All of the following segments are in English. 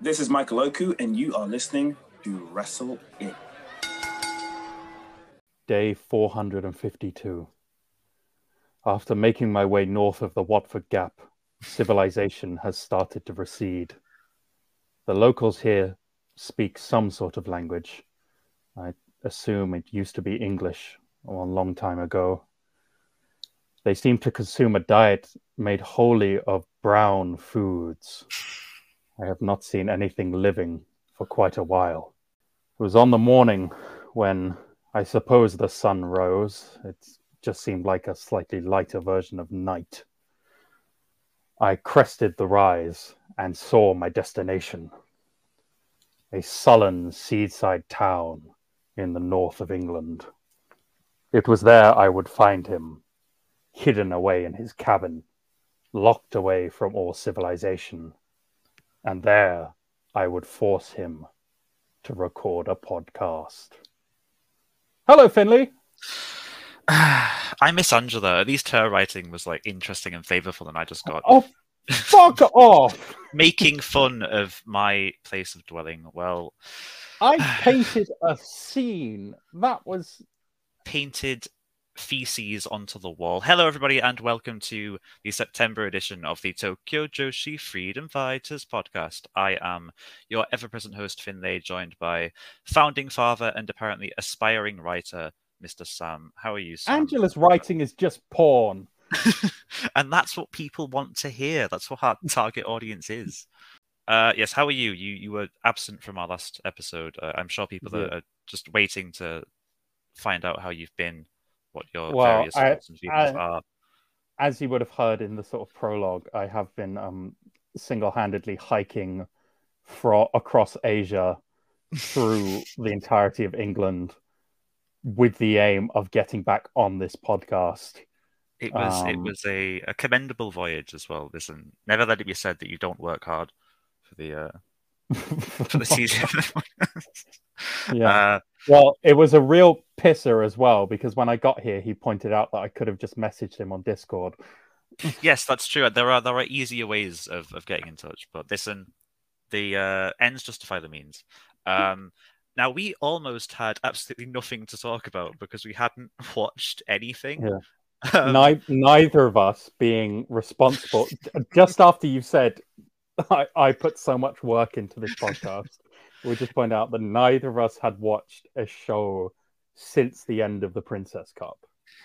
This is Michael Oku, and you are listening to Wrestle In. Day 452. After making my way north of the Watford Gap, civilization has started to recede. The locals here speak some sort of language. I assume it used to be English a long time ago. They seem to consume a diet made wholly of brown foods. I have not seen anything living for quite a while. It was on the morning when I suppose the sun rose. It just seemed like a slightly lighter version of night. I crested the rise and saw my destination a sullen seaside town in the north of England. It was there I would find him, hidden away in his cabin, locked away from all civilization. And there I would force him to record a podcast. Hello, Finlay. I miss Angela. At least her writing was like interesting and flavorful, and I just got Oh, fuck off! making fun of my place of dwelling. Well, I painted a scene. That was painted feces onto the wall. Hello, everybody, and welcome to the September edition of the Tokyo Joshi Freedom Fighters podcast. I am your ever present host, Finlay, joined by founding father and apparently aspiring writer, Mr. Sam. How are you, Sam? Angela's writing is just porn. and that's what people want to hear. That's what our target audience is. Uh, yes, how are you? You you were absent from our last episode. Uh, I'm sure people Yeah. are, are just waiting to find out how you've been, what your Well, various I- thoughts and feelings I- are. As you would have heard in the sort of prologue, I have been um, single-handedly hiking fro- across Asia through the entirety of England with the aim of getting back on this podcast. It was it um, was a, a commendable voyage as well. Listen, never let it be said that you don't work hard for the uh, for the season. yeah. uh, Well, it was a real pisser as well because when I got here, he pointed out that I could have just messaged him on Discord. yes, that's true. There are there are easier ways of, of getting in touch, but listen, the uh, ends justify the means. Um, now we almost had absolutely nothing to talk about because we hadn't watched anything. Yeah. Um, Nei- neither of us being responsible. just after you said I, I put so much work into this podcast, we just point out that neither of us had watched a show since the end of the Princess Cup.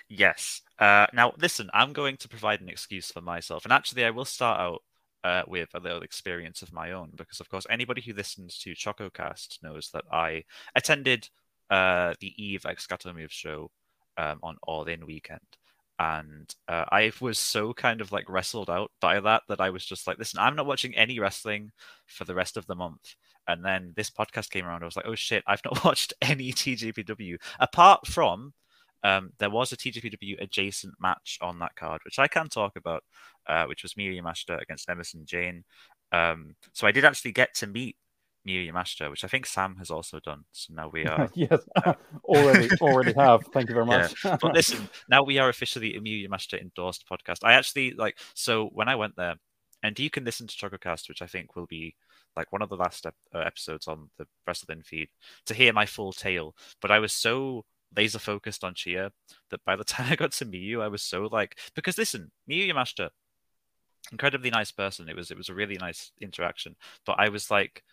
Yes. Uh, now, listen, I'm going to provide an excuse for myself. And actually, I will start out uh, with a little experience of my own, because, of course, anybody who listens to ChocoCast knows that I attended uh, the Eve Excavator Move show um, on All In weekend. And uh, I was so kind of like wrestled out by that that I was just like, listen, I'm not watching any wrestling for the rest of the month. And then this podcast came around. I was like, oh shit, I've not watched any TJPW apart from um, there was a TJPW adjacent match on that card, which I can talk about, uh, which was Miyu Yamashita against Emersyn Jayne. Um, so I did actually get to meet Miyu Yamashita, which I think Sam has also done. So now we are. yes, already already have. Thank you very Yeah, much. but listen, now we are officially a Miyu Yamashita endorsed podcast. I actually like so when I went there, and you can listen to ChocoCast, which I think will be like one of the last ep- uh, episodes on the WrestleInn feed to hear my full tale. But I was so laser focused on Chia that by the time I got to Miyu, I was so like because listen, Miyu Yamashita, incredibly nice person. It was it was a really nice interaction. But I was like,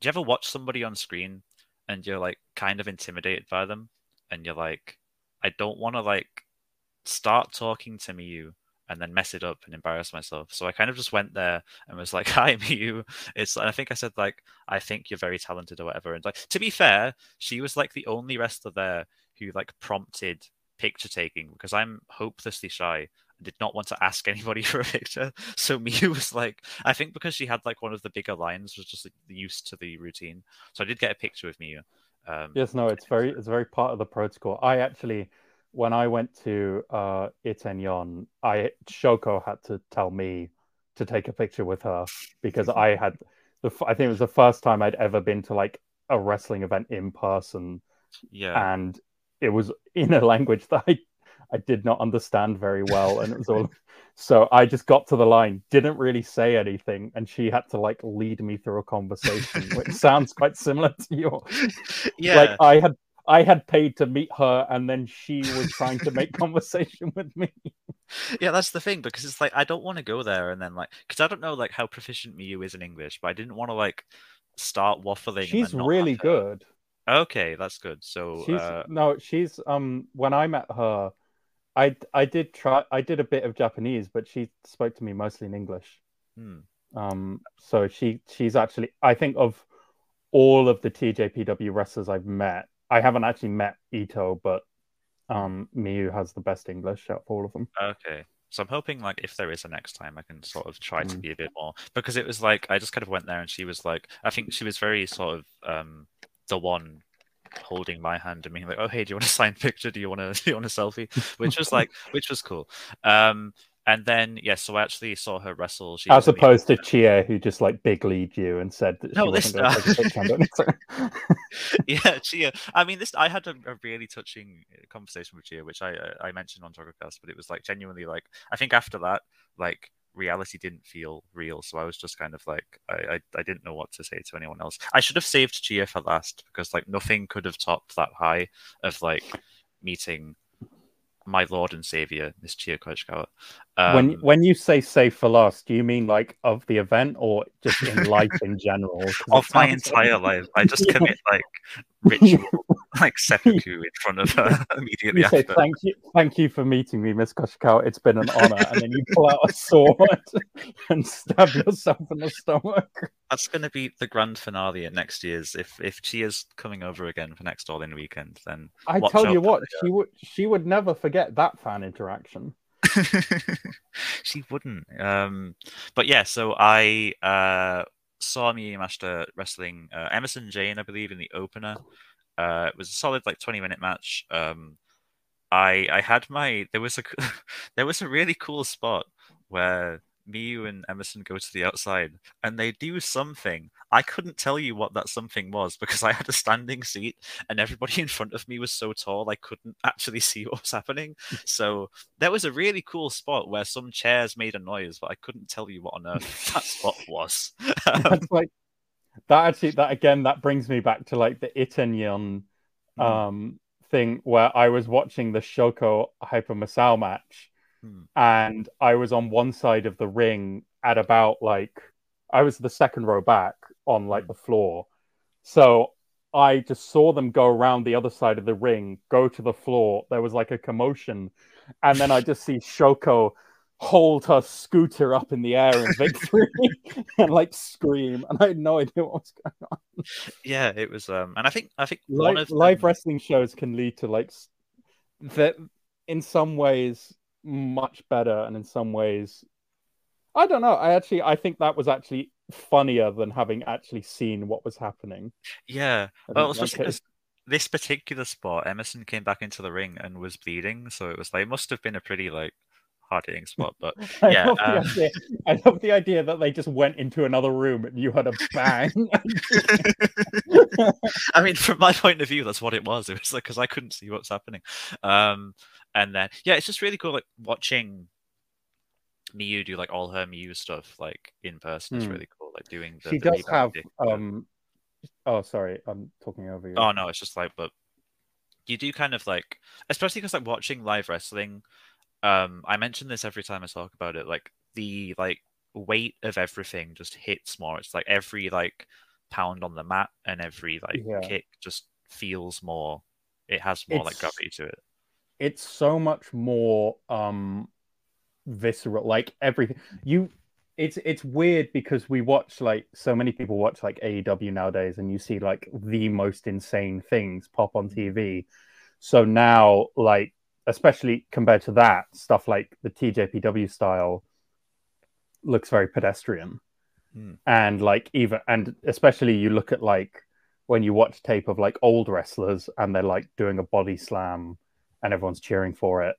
do you ever watch somebody on screen and you're like kind of intimidated by them, and you're like, I don't want to like start talking to Miyu and then mess it up and embarrass myself. So I kind of just went there and was like, "Hi, Miyu." It's and I think I said like, "I think you're very talented" or whatever. And like to be fair, she was like the only wrestler there who like prompted picture taking because I'm hopelessly shy and did not want to ask anybody for a picture. So Miyu was like, I think because she had like one of the bigger lines was just like, used to the routine. So I did get a picture with Miyu. Um, Yes, no, it's very it's very part of the protocol. I actually, when I went to uh, Itenyon, I Shoko had to tell me to take a picture with her because I had the I think it was the first time I'd ever been to like a wrestling event in person, yeah. and it was in a language that I I did not understand very well, and it was all. So I just got to the line, didn't really say anything, and she had to like lead me through a conversation, which sounds quite similar to your. Yeah. Like I had I had paid to meet her, and then she was trying to make conversation with me. yeah, that's the thing because it's like I don't want to go there and then like because I don't know like how proficient Miyu is in English, but I didn't want to like start waffling. She's really good. Okay, that's good. So She's uh, no, she's um. When I met her, I I did try. I did a bit of Japanese, but she spoke to me mostly in English. hmm. Um. So she she's actually I think of all of the TJPW wrestlers I've met. I haven't actually met Ito, but um, Miyu has the best English out of all of them. Okay. So I'm hoping like if there is a next time I can sort of try to Mm. be a bit more because it was like I just kind of went there and she was like I think she was very sort of um the one holding my hand and being like, Oh hey, do you want a signed picture? Do you want a do you want a selfie? Which was like which was cool. Um and then yeah, so I actually saw her wrestle. She As was in the- opposed to Chia, who just like big lead you and said that she No, wasn't this- going to take picture. yeah, Chia. I mean, this I had a, a really touching uh, conversation with Chia, which I uh, I mentioned on ChocoCast, but it was like genuinely like I think after that, like reality didn't feel real, so I was just kind of like I I, I didn't know what to say to anyone else. I should have saved Chia for last because like nothing could have topped that high of like meeting my lord and savior, Miss Chia Koshikawa. Um, when when you say safe for last, do you mean like of the event or just in life in general? of my entire life, I just commit like ritual, like seppuku in front of her immediately You say after. thank you, thank you for meeting me, Miss Koshikawa. It's been an honor, and then you pull out a sword and stab yourself in the stomach. That's going to be the grand finale at next year's. If if she is coming over again for next All In weekend, then I tell you what, she would she would never forget that fan interaction. she wouldn't. Um, but yeah, so I uh, saw Miyu Yamashita wrestling uh, Emersyn Jayne, I believe, in the opener. Uh, it was a solid like twenty minute match. Um, I I had my there was a there was a really cool spot where Miyu and Emersyn go to the outside and they do something. I couldn't tell you what that something was because I had a standing seat and everybody in front of me was so tall I couldn't actually see what was happening. So there was a really cool spot where some chairs made a noise, but I couldn't tell you what on earth that spot was. Um, That's like that actually that again that brings me back to like the Itenyon Hmm. um thing where I was watching the Shoko Hyper Misao match Hmm. and I was on one side of the ring at about like I was the second row back on like Hmm. the floor. So I just saw them go around the other side of the ring, go to the floor. There was like a commotion. And then I just see Shoko hold her scooter up in the air in victory and like scream. And I had no idea what was going on. yeah, it was um and I think I think Live, of live wrestling shows can lead to like that in some ways much better and in some ways I don't know. I actually I think that was actually funnier than having actually seen what was happening. Yeah. Well, especially. 'cause this particular spot, Emersyn came back into the ring and was bleeding, so it was like it must have been a pretty like hard hitting spot. But I yeah, love the um, idea. I love the idea that they just went into another room and you had a bang. I mean, from my point of view, that's what it was. It was like because I couldn't see what's happening. Um, and then yeah, it's just really cool, like watching Miyu do like all her Miyu stuff like in person is Hmm. really cool. Like doing the she the does have the- um oh sorry, I'm talking over you. Oh no, it's just like, but you do kind of like, especially because like watching live wrestling. Um, I mention this every time I talk about it. Like the like weight of everything just hits more. It's like every like pound on the mat and every like Yeah. kick just feels more. It has more like gravity to it. it's so much more um visceral like everything you it's it's weird because we watch like so many people watch like AEW nowadays and you see like the most insane things pop on TV so now like especially compared to that stuff like the TJPW style looks very pedestrian Hmm. and like even and especially you look at like when you watch tape of like old wrestlers and they're like doing a body slam and everyone's cheering for it,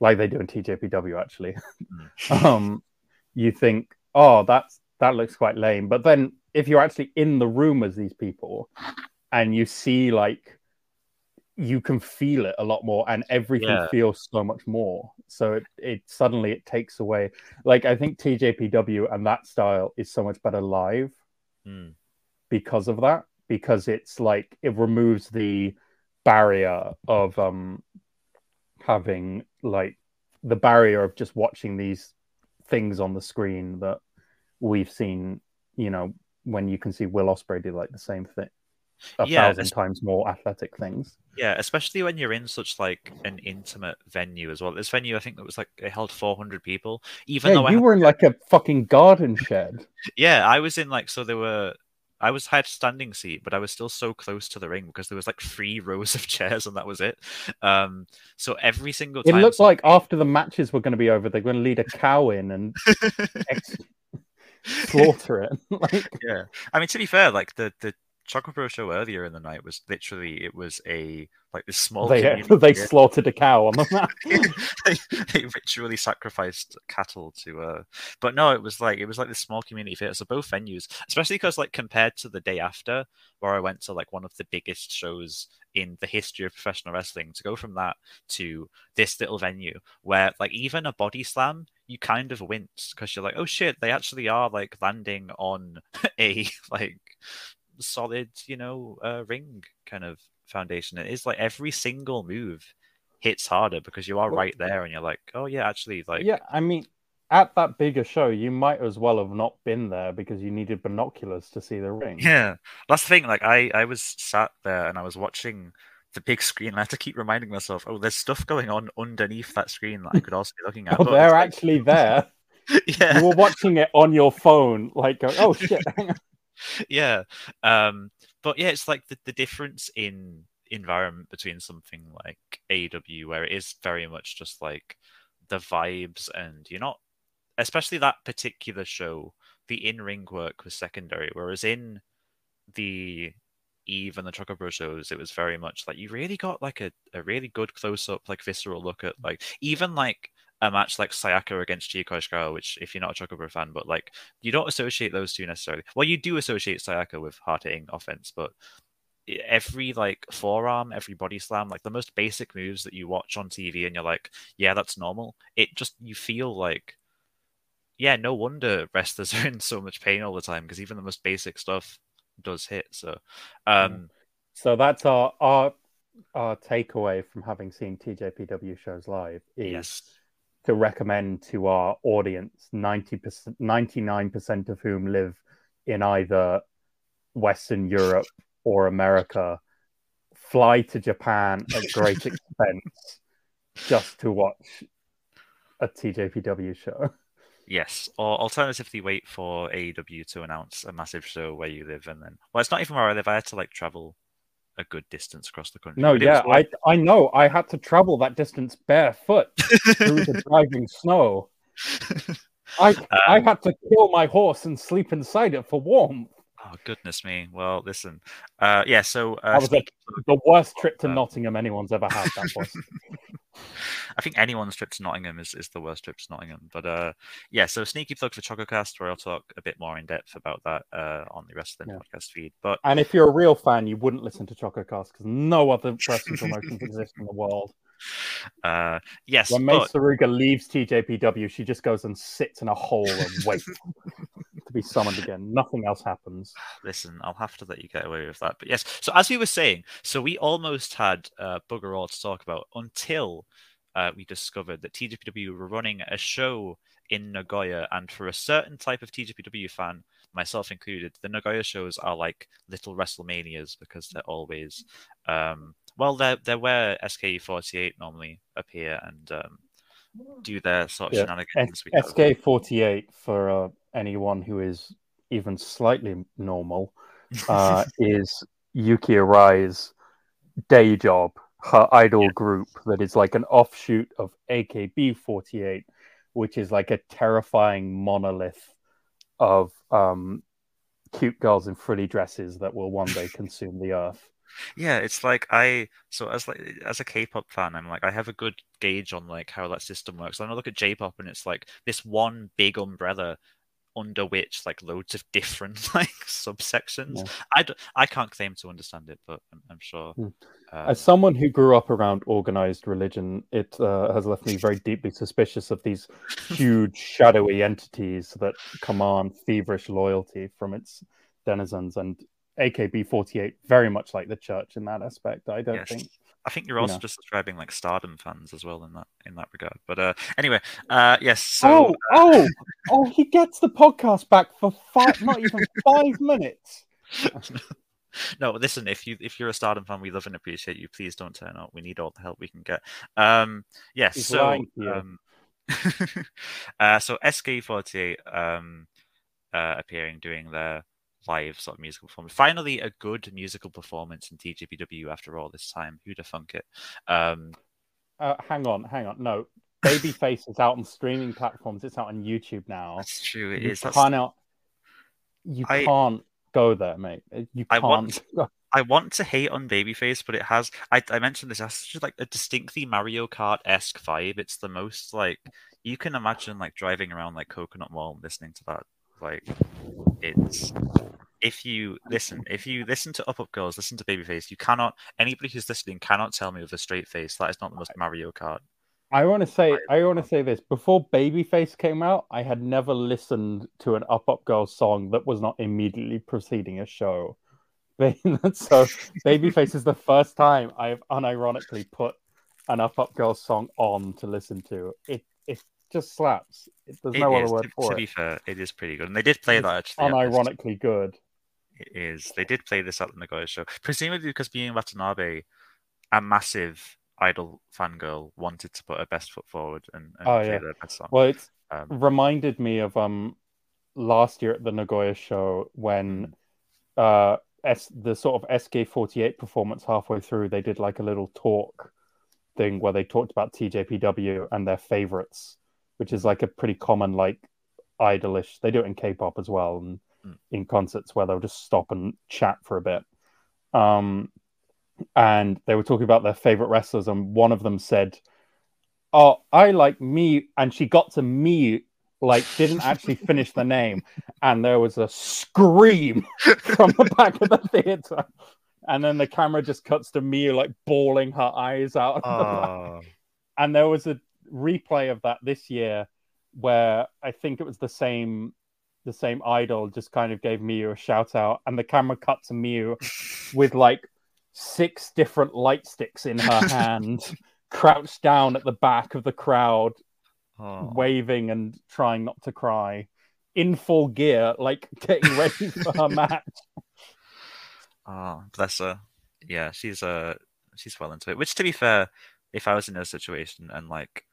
like they do in TJPW actually. um, you think, oh, that's that looks quite lame. But then if you're actually in the room as these people and you see like you can feel it a lot more and everything Yeah. feels so much more so it, it suddenly it takes away like i think tjpw and that style is so much better live Mm. because of that because it's like it removes the barrier of um having like the barrier of just watching these things on the screen that we've seen you know when you can see will Ospreay do like the same thing a Yeah, thousand es- times more athletic things Yeah, especially when you're in such like an intimate venue as well. This venue, I think, that was like it held 400 people. Even yeah though I you had- were in like a fucking garden shed yeah, I was in like so there were. I was had standing seat, but I was still so close to the ring because there was like three rows of chairs and that was it. Um, so every single it time, looked some- like after the matches were going to be over they're going to lead a cow in and ex- slaughter it like yeah. I mean, to be fair, like the the Choco Pro show earlier in the night was literally it was a like this small they, they slaughtered a cow on the mat they, they ritually sacrificed cattle to uh but no it was like it was like this small community theater so both venues especially because like compared to the day after where i went to like one of the biggest shows in the history of professional wrestling to go from that to this little venue where like even a body slam you kind of wince because you're like oh shit they actually are like landing on a like solid you know uh, ring kind of foundation it is like every single move hits harder because you are right there and you're like oh yeah actually like yeah, I mean, at that bigger show, you might as well have not been there because you needed binoculars to see the ring. Yeah, that's the thing. Like I, I was sat there and I was watching the big screen. And I had to keep reminding myself, oh, there's stuff going on underneath that screen that I could also be looking at. Oh, But they're like- actually there. yeah, You were watching it on your phone, like, going, oh shit. yeah. Um, but yeah, it's like the, the difference in environment between something like AEW, where it is very much just like the vibes, and you're not, especially that particular show, the in ring work was secondary, whereas in the Eve and the Choco Pro shows, it was very much like you really got like a, a really good close up, like visceral look at like even like a match like Sayaka against Ishikawa, which if you're not a Choco Pro fan, but like you don't associate those two necessarily. Well, you do associate Sayaka with hard hitting offense, but every like forearm, every body slam, like the most basic moves that you watch on TV, and you're like, yeah, that's normal. It just you feel like, yeah, no wonder wrestlers are in so much pain all the time because even the most basic stuff does hit. So, um, So that's our our our takeaway from having seen TJPW shows live is yes, to recommend to our audience 90% 99% of whom live in either Western Europe or America fly to Japan at great expense just to watch a TJPW show. yes, or alternatively, wait for AEW to announce a massive show where you live, and then well, it's not even where I live. I had to like travel a good distance across the country. No, but yeah, I I know. I had to travel that distance barefoot through the driving snow. I I Um, had to kill my horse and sleep inside it for warmth. Oh goodness me! Well, listen, uh, yeah. So uh, That was the worst trip to Uh, Nottingham anyone's ever had. That was. I think anyone's trip to Nottingham is, is the worst trip to Nottingham. But uh, yeah, so sneaky plug for ChocoCast, where I'll talk a bit more in depth about that uh, on the rest Wrestling Yeah. podcast feed. But and if you're a real fan, you wouldn't listen to ChocoCast because no other wrestling promotions exist in the world. uh, yes, When May but Saruga leaves TJPW, she just goes and sits in a hole and waits to be summoned again. Nothing else happens. listen, I'll have to let you get away with that. But yes, so as we were saying, so we almost had uh, bugger all to talk about until uh, we discovered that TJPW were running a show in Nagoya, and for a certain type of TJPW fan, myself included, the Nagoya shows are like little WrestleManias because they're always, um, well, they're they're where SKE48 normally appear and um, do their sort of Yeah, shenanigans. We SKE48 for uh, anyone who is even slightly normal uh, is Yuki Arai's day job, her idol Yeah. group that is like an offshoot of AKB48, which is like a terrifying monolith of um, cute girls in frilly dresses that will one day consume the earth. Yeah, it's like I so as like as a K-pop fan, I'm like I have a good gauge on like how that system works. And I look at J-pop and it's like this one big umbrella under which like loads of different like subsections. Yeah. I d- I can't claim to understand it, but I'm, I'm sure. Um, As someone who grew up around organized religion, it uh, has left me very deeply suspicious of these huge shadowy entities that command feverish loyalty from its denizens. And AKB48, very much like the church in that aspect. I don't Yes. think. I think you're you also just describing like Stardom fans as well in that in that regard. But uh, anyway, uh, yes. So oh, oh, oh! He gets the podcast back for five, not even five minutes. no, listen. If you if you're a Stardom fan, we love and appreciate you. Please don't turn out. We need all the help we can get. Um, yes. He's so lying to you. um, uh, so SKE48 um, uh, appearing doing their live sort of musical performance. Finally, a good musical performance in TJPW after all this time. Who'd have thunk it? Um, Uh, hang on, hang on. No, Babyface is out on streaming platforms. It's out on YouTube now. that's true. It you is. That's, cannot. You I- can't go there, mate. You I can't. want- I want to hate on Babyface, but it has. I, I mentioned this. It has such like a distinctly Mario Kart esque vibe. It's the most like you can imagine like driving around like Coconut Mall and listening to that. Like it's if you listen, if you listen to Up Up Girls, listen to Babyface. You cannot. Anybody who's listening cannot tell me with a straight face that is not the most Mario Kart. I want to say, I want to say this. Before Babyface came out, I had never listened to an Up Up Girls song that was not immediately preceding a show. so Babyface is the first time I have unironically put an Up Up Girls song on to listen to. It it just slaps. It, there's It no is, other word to, for to it. be fair, it is pretty good, and they did play It's that actually. Unironically good. It is. They did play this at the Nagoya show, presumably because being Watanabe, a massive idol fangirl, wanted to put her best foot forward and, and Oh, play yeah. their best song. Well, it's Um, reminded me of um last year at the Nagoya show when uh S the sort of SKE48 performance halfway through they did like a little talk thing where they talked about TJPW and their favorites, which is like a pretty common like idolish. They do it in K-pop as well and Mm. in concerts where they'll just stop and chat for a bit. Um and they were talking about their favorite wrestlers and one of them said oh, I like me, and she got to me, like didn't actually finish the name, and there was a scream from the back of the theater, and then the camera just cuts to Miu like bawling her eyes out, of the and there was a replay of that this year where I think it was the same. The same idol just kind of gave Miu a shout out, and the camera cut to Miu with like six different light sticks in her hand, crouched down at the back of the crowd, oh. waving and trying not to cry, in full gear, like getting ready for her match. Oh, bless her. Yeah, she's uh she's well into it. Which to be fair, if I was in her situation and like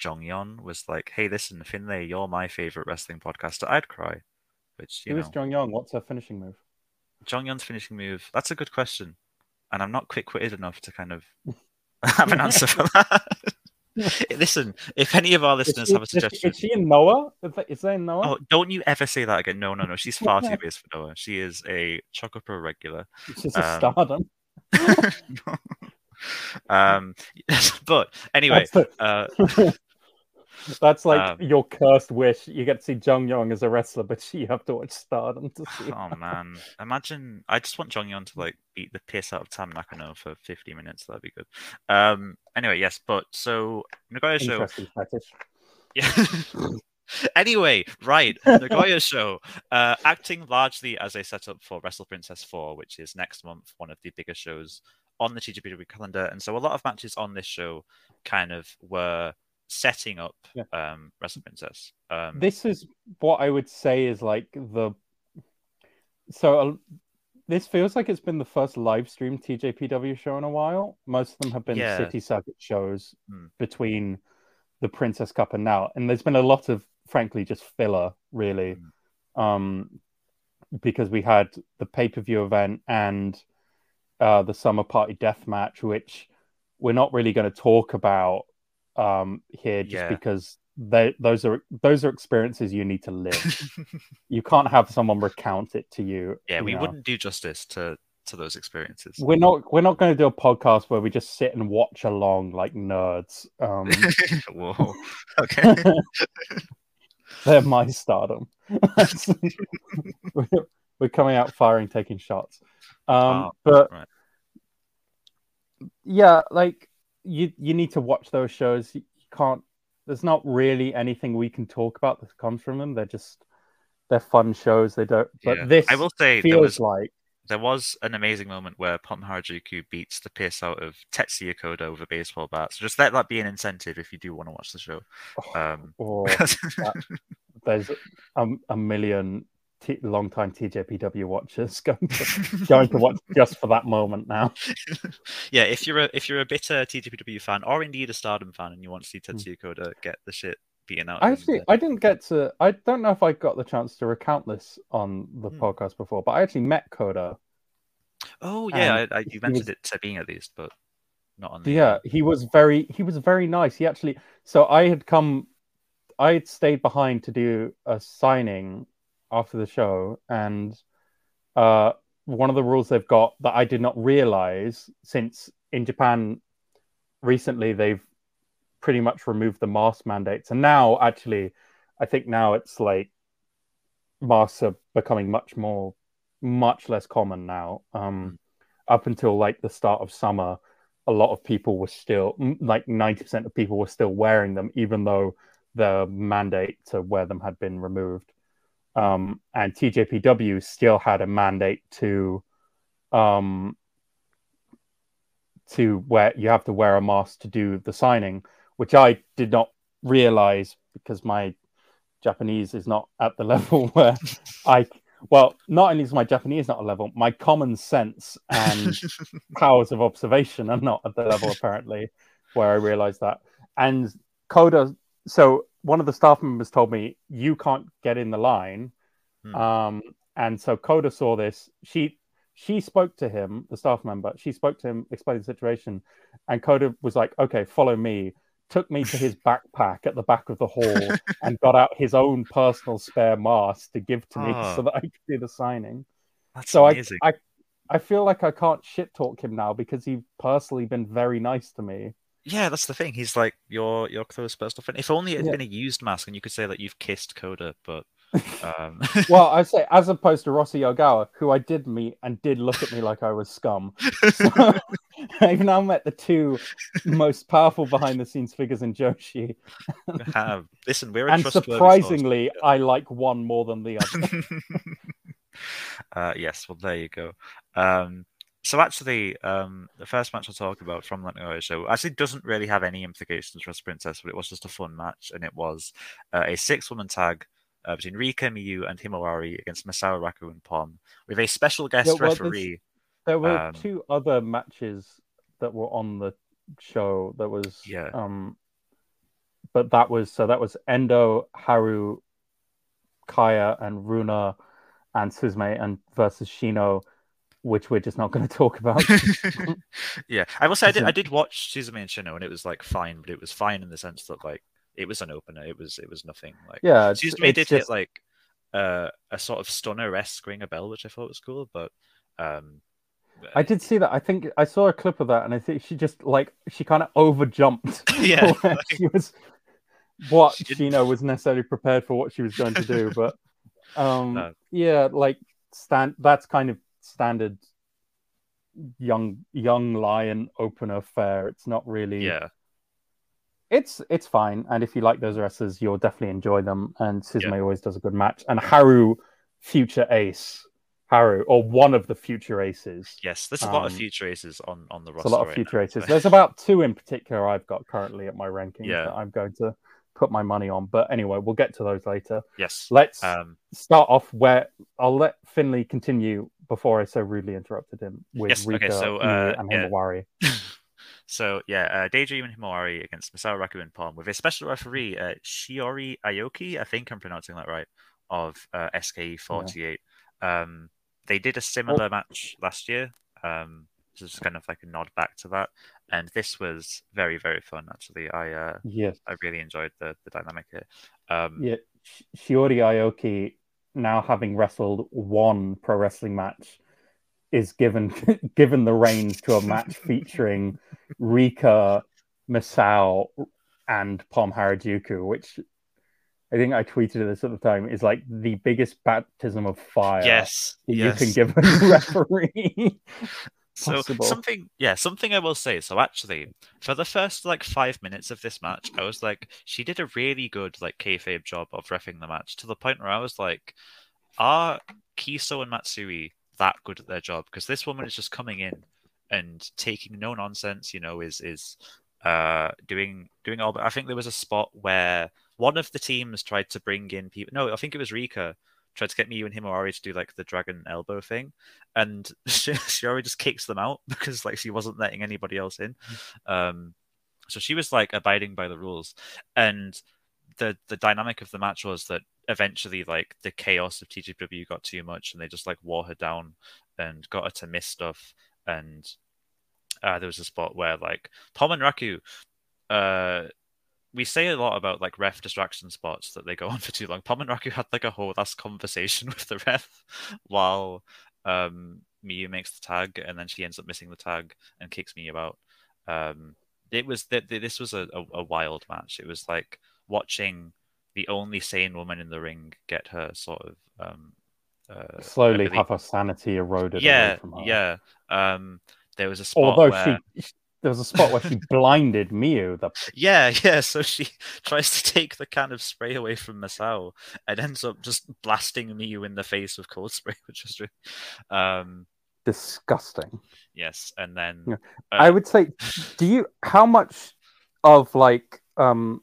Jonghyun was like, Hey, listen, Finlay, you're my favorite wrestling podcaster, I'd cry. Which, you Who know, is Jong Young? What's her finishing move? Jonghyun's finishing move, that's a good question. And I'm not quick witted enough to kind of have an answer for that. listen, if any of our listeners she, have a is she- suggestion. is she in Noah? Is that, in Noah? Oh, don't you ever say that again. No, no, no. She's far too big for Noah. She is a Choco Pro regular. She's just a um, stardom. um, but anyway, uh, that's like um, your cursed wish. You get to see Jung Yong as a wrestler, but you have to watch Stardom to see. oh man, imagine. I just want Jung Yong to like beat the piss out of Tam Nakano for 50 minutes. That'd be good. Um, anyway, yes, but so Nagoya show. Yeah. anyway, right, Nagoya show. Uh, acting largely as a setup for Wrestle Princess 4, which is next month, one of the bigger shows on the TJPW calendar. And so a lot of matches on this show kind of were setting up Yeah. um, Wrestle Princess. Um, this is what I would say is like the so uh, this feels like it's been the first live stream TJPW show in a while. Most of them have been Yeah. city circuit shows Hmm. between the Princess Cup and now, and there's been a lot of frankly just filler, really, um, because we had the pay per view event and uh, the summer party death match, which we're not really going to talk about um, here, just Yeah. because they, those are those are experiences you need to live. you can't have someone recount it to you. yeah, you we know. wouldn't do justice to to those experiences. We're not. We're not going to do a podcast where we just sit and watch along like nerds. Um, Whoa. Okay. they're my stardom. we're, coming out firing, taking shots. Um, Oh, but right. yeah, like you you need to watch those shows. You can't. There's not really anything we can talk about that comes from them. They're just they're fun shows. They don't. But Yeah. this I will say there feels was like there was an amazing moment where Pom Harajuku beats the piss out of Tetsuya Koda with a baseball bat. So just let that be an incentive if you do want to watch the show. Um, or there's a, a million t- long-time TJPW watchers going to, going to watch just for that moment now. yeah, if you're a if you're a bitter TJPW fan or indeed a Stardom fan and you want to see Hmm. Tetsuya Koda get the shit beaten out, of I him, actually I didn't get to I don't know if I got the chance to recount this on the Hmm. podcast before, but I actually met Koda. oh yeah, I, I, you mentioned was- it to being at least, but not on the Yeah, he was very he was very nice. He actually so I had come I had stayed behind to do a signing after the show and uh one of the rules they've got that I did not realize since in Japan recently they've pretty much removed the mask mandates. And now actually I think now it's like masks are becoming much more much less common now. Um up until like the start of summer a lot of people were still like 90% of people were still wearing them even though the mandate to wear them had been removed um, and tjpw still had a mandate to um, to wear you have to wear a mask to do the signing which i did not realize because my japanese is not at the level where i well not only is my japanese not a level my common sense and powers of observation are not at the level apparently where I realized that. And Koda, so one of the staff members told me you can't get in the line. Hmm. Um, and so Koda saw this. She she spoke to him, the staff member. She spoke to him, explained the situation, and Koda was like, "Okay, follow me." Took me to his backpack at the back of the hall and got out his own personal spare mask to give to me Oh. so that I could do the signing That's so I. I I feel like I can't shit talk him now because he's personally been very nice to me. Yeah, that's the thing. He's like your your close personal friend. If only it had Yeah. been a used mask and you could say that you've kissed Koda, but um, Well, I say as opposed to Rossi Ogawa, who I did meet and did look at me like I was scum. So, I've now met the two most powerful behind the scenes figures in Joshi, have listen, we're a and trustworthy source. surprisingly, I like one more than the other. uh, yes, well, there you go. Um, so actually, um, the first match I'll talk about from that Nagoya show actually doesn't really have any implications for us Princess, but it was just a fun match, and it was uh, a six-woman tag uh, between Rika, Miyu, and Himawari against Misao, Raku, and Pom, with a special guest Yeah, well, referee. There were Um, two other matches that were on the show. That was Yeah. um, but that was so that was Endo, Haru, Kaya, and Runa, and Suzume, and versus Shino, which we're just not going to talk about. yeah, I will say I did. I did watch Suzume and Shino, and it was like fine, but it was fine in the sense that like it was an opener. It was it was nothing like. yeah, Suzume did just hit like uh, a sort of stunner esque ring a bell, which I thought was cool, but um, I did see that. I think I saw a clip of that, and I think she just like she kind of over jumped. Yeah, like- she was what She Shino was necessarily prepared for what she was going to do, but um, No. yeah, like stand that's kind of standard young young lion opener fare. It's not really. yeah, it's it's fine, and if you like those wrestlers, you'll definitely enjoy them. And Suzume Yeah. always does a good match, and Haru, future ace, Haru or one of the future aces. yes. There's a lot of Um, future aces on on the roster. a lot of right future now. aces. There's about two in particular I've got currently at my rankings Yeah. that I'm going to put my money on. But anyway, we'll get to those later. yes. Let's Um, start off where I'll let Finlay continue before I so rudely interrupted him with Yes, okay, so, uh, and yeah. Himawari. so yeah, uh, Daydream and Himawari against Misao Raku and Pom with a special referee, uh, Shiori Aoki. I think I'm pronouncing that right. Of uh, SKE48. Um, they did a similar match last year. Um, this is kind of like a nod back to that, and this was very very fun. Actually, I uh, Yes. I really enjoyed the the dynamic here. Um, Yeah, Shiori Aoki, now having wrestled one pro wrestling match, is given given the reins to a match featuring Rika, Misao, and Pom Harajuku, which I think I tweeted this at the time, is like the biggest baptism of fire Yes, yes. you can give a referee. So possible. something, yeah, something I will say. So actually, for the first like five minutes of this match, I was like, she did a really good like kayfabe job of refing the match to the point where I was like, are Kiso and Matsui that good at their job? Because this woman is just coming in and taking no nonsense. You know, is is uh doing doing all. But I think there was a spot where one of the teams tried to bring in people. No, I think it was Rika tried to get Miyu and Himawari to do like the dragon elbow thing, and Shiori just kicks them out because like she wasn't letting anybody else in. Um, so she was like abiding by the rules, and the the dynamic of the match was that eventually like the chaos of TGW got too much, and they just like wore her down and got her to miss stuff. And uh, there was a spot where like Pom and Raku, uh, we say a lot about like ref distraction spots that they go on for too long. Pom and Raku had like a whole last conversation with the ref while um, Miyu makes the tag, and then she ends up missing the tag and kicks Miyu out. Um, it was that this was a, a, a wild match. It was like watching the only sane woman in the ring get her sort of um, uh, Slowly have her sanity eroded yeah, her. yeah. Um, there was a spot Although where... she, there was a spot where she blinded Miyu. The Yeah, yeah. So she tries to take the can of spray away from Misao and ends up just blasting Miyu in the face with cold spray, which is really... um disgusting. yes, and then Yeah. uh, I would say, do you how much of like um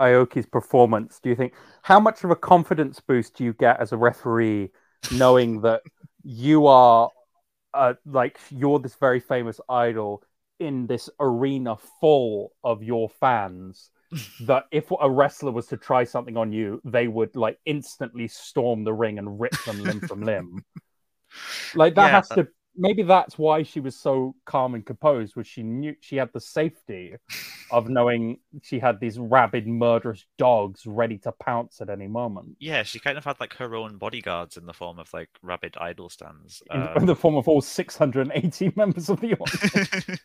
Aoki's performance do you think? How much of a confidence boost do you get as a referee knowing that you are uh, like you're this very famous idol in this arena full of your fans? that if a wrestler was to try something on you, they would like instantly storm the ring and rip them limb from limb. Like that Yeah, has to maybe that's why she was so calm and composed was she knew she had the safety of knowing she had these rabid murderous dogs ready to pounce at any moment yeah, she kind of had like her own bodyguards in the form of like rabid idol stands. in, Um, in the form of all 680 members of the audience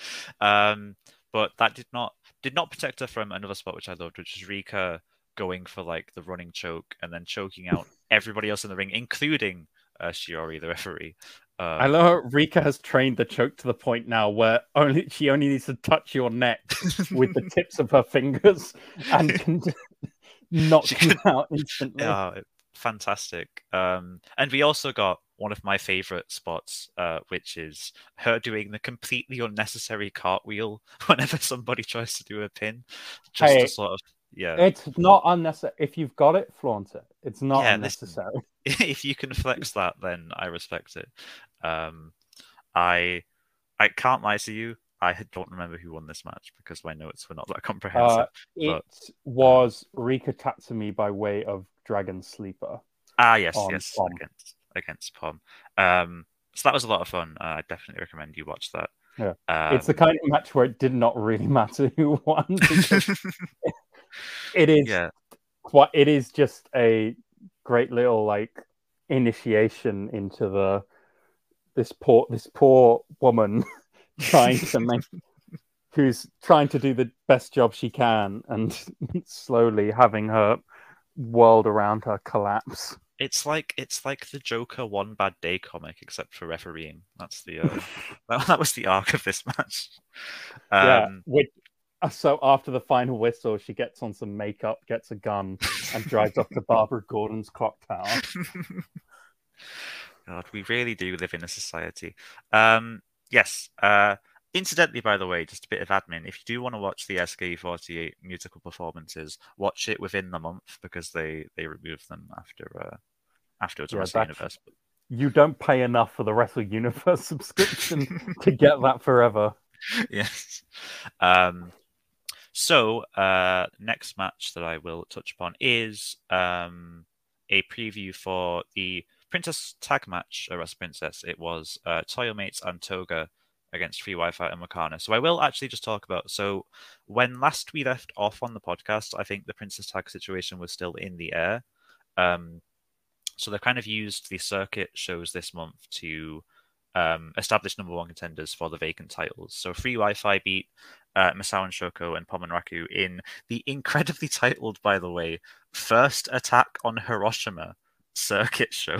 um, but that did not did not protect her from another spot which I loved, which is Rika going for like the running choke and then choking out everybody else in the ring, including uh, Shiori, the referee. Um, I love how Rika has trained the choke to the point now where only she only needs to touch your neck with the tips of her fingers and can knock She you out instantly. Yeah, fantastic. Um, and we also got one of my favorite spots, uh, which is her doing the completely unnecessary cartwheel whenever somebody tries to do a pin, just Hey, to sort of yeah. It's not unnecessary. If you've got it, flaunt it. It's not Yeah, unnecessary. if you can flex that, then I respect it. Um, I I can't lie to you. I don't remember who won this match because my notes were not that comprehensive. Uh, it was Rika Tatsumi by way of Dragon Sleeper. ah, yes, yes, Pom. against against Pom. Um, so that was a lot of fun. Uh, I definitely recommend you watch that. Yeah. Um, it's the kind of match where it did not really matter who won. it is yeah, quite. It is just a great little like initiation into the this poor this poor woman trying to make who's trying to do the best job she can and slowly having her world around her collapse. it's like it's like the Joker one bad day comic, except for refereeing. That's the uh, that, that was the arc of this match. yeah. Um, Which, uh, so after the final whistle, she gets on some makeup, gets a gun, and drives up to Barbara Gordon's clock tower. God, we really do live in a society. Um, yes. Uh, incidentally, by the way, just a bit of admin. If you do want to watch the SKE48 musical performances, watch it within the month because they they remove them after uh, afterwards Yeah, Wrestle Universe. You don't pay enough for the Wrestle Universe subscription to get that forever. yes. Um, so, uh, next match that I will touch upon is um, a preview for the Princess Tag match at Princess. It was uh, Toyo Mates and Toga against Free Wi-Fi and Makana. So I will actually just talk about. So when last we left off on the podcast, I think the Princess Tag situation was still in the air. Um, so they kind of used the circuit shows this month to um, established number one contenders for the vacant titles. So Free Wi-Fi beat uh, Misao and Shoko and Pom and Raku in the incredibly titled, by the way, First Attack on Hiroshima circuit show,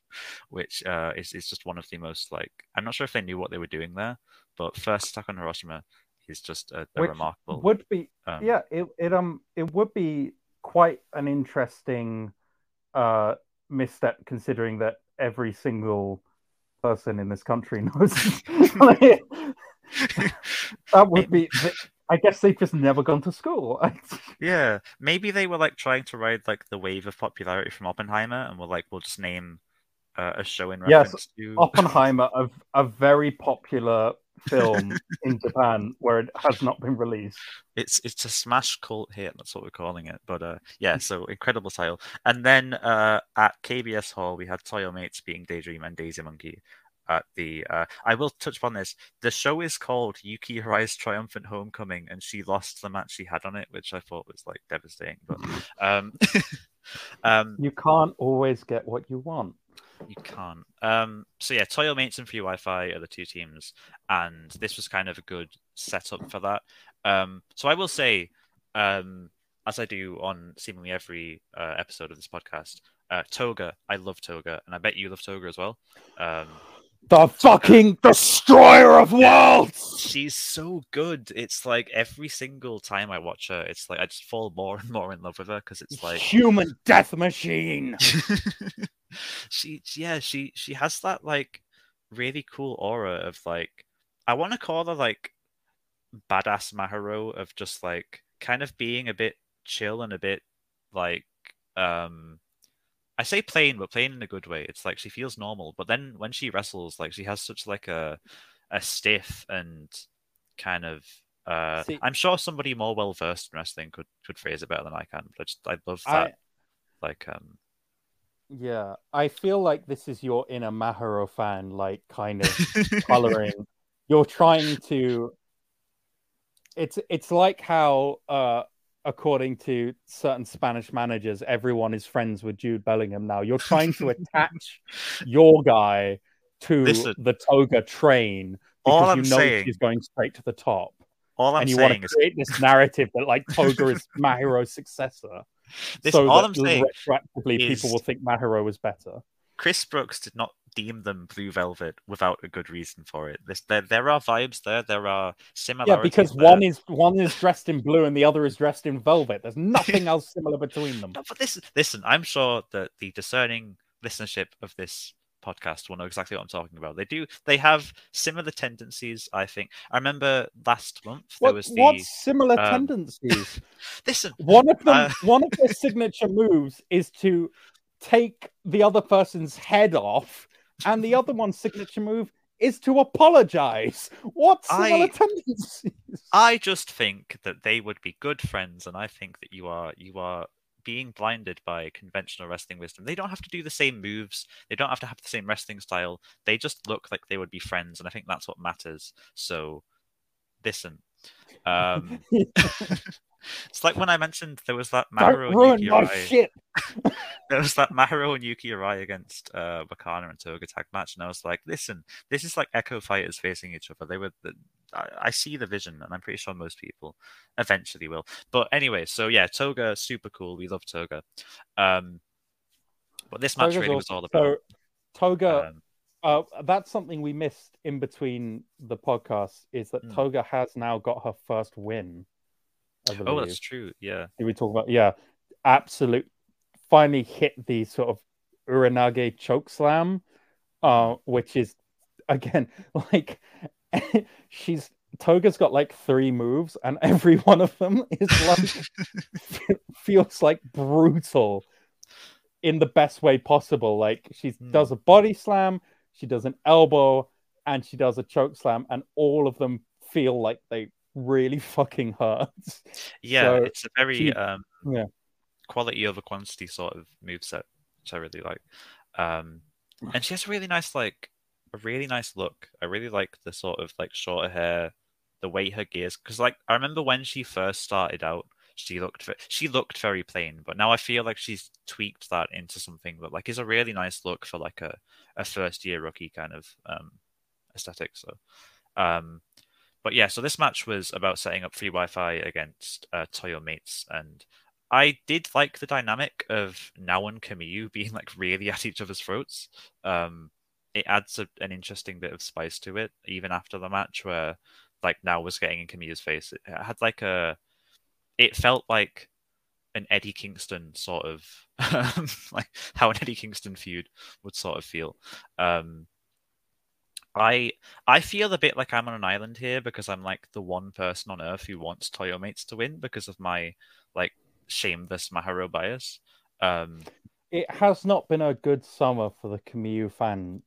which uh, is, is just one of the most like I'm not sure if they knew what they were doing there, but First Attack on Hiroshima is just a, a remarkable. Would be um, yeah, it, it um it would be quite an interesting uh misstep considering that every single person in this country knows that would be I guess they've just never gone to school. Yeah, maybe they were like trying to ride like the wave of popularity from Oppenheimer, and were like, we'll just name uh, a show in Yes, reference to Oppenheimer, a, a very popular film in Japan where it has not been released. it's it's a smash cult hit. That's what we're calling it. But uh, yeah, so incredible title. And then uh, at KBS Hall, we had Toyo Mates being Daydream and Daisy Monkey. At the, uh, I will touch upon this. The show is called Yuki Arai's Triumphant Homecoming, and she lost the match she had on it, which I thought was like devastating. But um, um, You can't always get what you want. You can't. Um, so yeah, Toyo Mates and Free Wi-Fi are the two teams, and this was kind of a good setup for that. Um, so I will say, um, as I do on seemingly every uh, episode of this podcast, uh, Toga, I love Toga, and I bet you love Toga as well. Um, The fucking destroyer of worlds. she's so good. It's like every single time I watch her, it's like I just fall more and more in love with her because it's like human death machine. she yeah she she has that like really cool aura of like i want to call her like badass Mahiro of just like kind of being a bit chill and a bit like um i say plain but plain in a good way it's like she feels normal but then when she wrestles like she has such like a a stiff and kind of uh See- i'm sure somebody more well versed in wrestling could could phrase it better than i can but i just i love I, that like um yeah, I feel like this is your inner Mahiro fan, like kind of coloring. You're trying to. It's it's like how, uh, according to certain Spanish managers, everyone is friends with Jude Bellingham now. You're trying to attach your guy to Listen. the toga train All because I'm you know saying- she's going straight to the top, all i'm and you want saying to is create this narrative that like Toga is Mahiro's successor. This, so all that I'm saying retroactively is- people will think Mahiro was better. Chris Brooks did not deem them blue velvet without a good reason for it. This, there, there are vibes there. There are similarities. Yeah, because there. one is one is dressed in blue and the other is dressed in velvet. There's nothing else similar between them. No, but this, listen, I'm sure that the discerning listenership of this podcast will know exactly what I'm talking about. They do. They have similar tendencies. I think. I remember last month there What, was the. what similar um, tendencies? Listen, One of them, uh, one of their signature moves is to take the other person's head off, and the other one's signature move is to apologize. What similar I- tendencies? I just think that they would be good friends, and I think that you are you are being blinded by conventional wrestling wisdom. They don't have to do the same moves. They don't have to have the same wrestling style. They just look like they would be friends, and I think that's what matters. So, listen. Um, it's like when I mentioned there was that Mahiro Don't and ruin Yuki my Arai. shit. There was that Mahiro and Yuki Arai against uh, Wakana and Toga tag match, and I was like, listen, this is like Echo fighters facing each other. They were, the, I, I see the vision, and I'm pretty sure most people eventually will. But anyway, so yeah, Toga, super cool. We love Toga. Um, but this match Toga's really was all about. So, Toga, um, uh, that's something we missed in between the podcasts. Is that Hmm. Toga has now got her first win? Oh, that's true. Yeah. Did we talk about? Yeah, absolute. Finally hit the sort of Uranage choke slam, uh, which is again like she's Toga's got like three moves, and every one of them is like feels like brutal in the best way possible. Like she Hmm. does a body slam, she does an elbow, and she does a choke slam, and all of them feel like they really fucking hurt. Yeah, So, it's a very she- um, yeah. quality over quantity sort of moveset, which I really like. Um, and she has a really nice, like, a really nice look. I really like the sort of like shorter hair, the way her gears. Because like I remember when she first started out, she looked she looked very plain, but now I feel like she's tweaked that into something that like is a really nice look for like a, a first year rookie kind of um aesthetic. So, um, but yeah, so this match was about setting up free Wi-Fi against uh, Toyo mates, and I did like the dynamic of Now and Kamiyu being like really at each other's throats. Um, it adds a, an interesting bit of spice to it, even after the match, where like Now was getting in Kamiyu's face. It had like a, it felt like an Eddie Kingston sort of like how an Eddie Kingston feud would sort of feel. Um, I I feel a bit like I'm on an island here because I'm like the one person on earth who wants Toyo Mates to win because of my like shameless Mahiro bias. Um, it has not been a good summer for the Kamiyu fan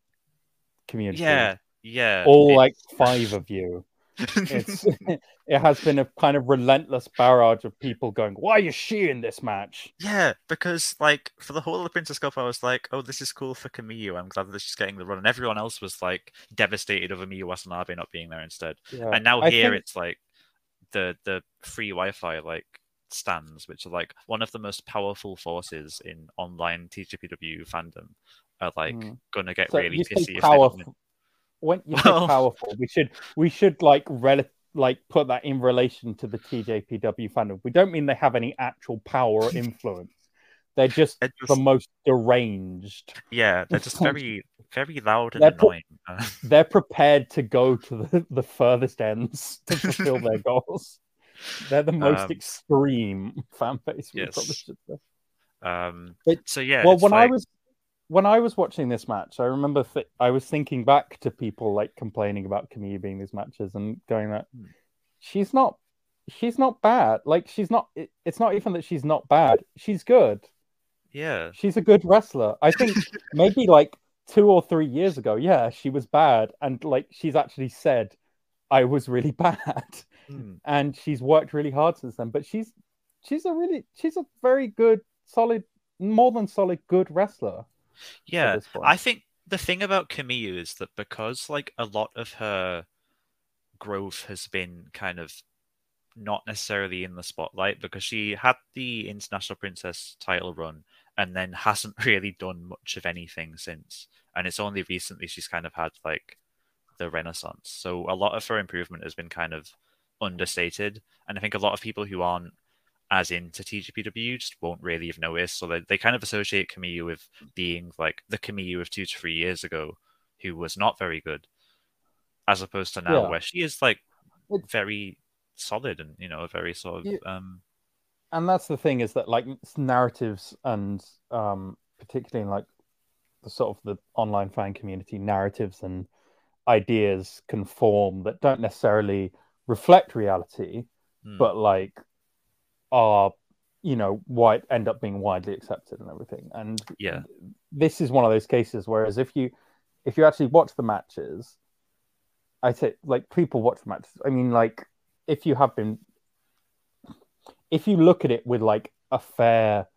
community. Yeah, yeah. All like five of you. It's it has been a kind of relentless barrage of people going, "Why is she in this match?" Yeah, because like for the whole of the Princess Cup, I was like, "Oh, this is cool for Kamiyu. I'm glad that she's getting the run." And everyone else was like devastated over Miu Watanabe not being there instead. Yeah. And now I here think- it's like the the free Wi-Fi like stands, which are like one of the most powerful forces in online TJPW fandom, are like Hmm. gonna get So really pissy if they don't powerful. When you say Well- powerful, we should we should like rel- like put that in relation to the TJPW fandom. We don't mean they have any actual power or influence. They're just They're the most deranged. Yeah, they're just very very loud and They're annoying. Uh, They're prepared to go to the, the furthest ends to fulfill their goals. They're the most Um, extreme fan base. yes. um, But- so yeah, well, when I was when I was watching this match, I remember th- I was thinking back to people like complaining about Kamiyu being these matches and going that Hmm. she's not she's not bad. Like she's not. It, it's not even that she's not bad. She's good. yeah, She's a good wrestler. I think maybe like two or three years ago, yeah, she was bad, and like she's actually said, I was really bad, Hmm. and she's worked really hard since then. But she's she's a really she's a very good, solid, more than solid, good wrestler. Yeah. I think the thing about Kamiyu is that because like a lot of her growth has been kind of not necessarily in the spotlight because she had the international princess title run and then hasn't really done much of anything since. And it's only recently she's kind of had like the renaissance. So a lot of her improvement has been kind of understated. And i think a lot of people who aren't as into TJPW just won't really have noticed. So they, they kind of associate Kamiyu with being like the Kamiyu of two to three years ago, who was not very good, as opposed to now Yeah. where she is like very solid and you know a very sort of Yeah. um and that's the thing is that like narratives and um particularly in like the sort of the online fan community narratives and ideas can form that don't necessarily reflect reality hmm, but like are you know wide end up being widely accepted and everything. And yeah. this is one of those cases whereas if you if you actually watch the matches i say like people watch the matches. I mean like if you have been if you look at it with like a fair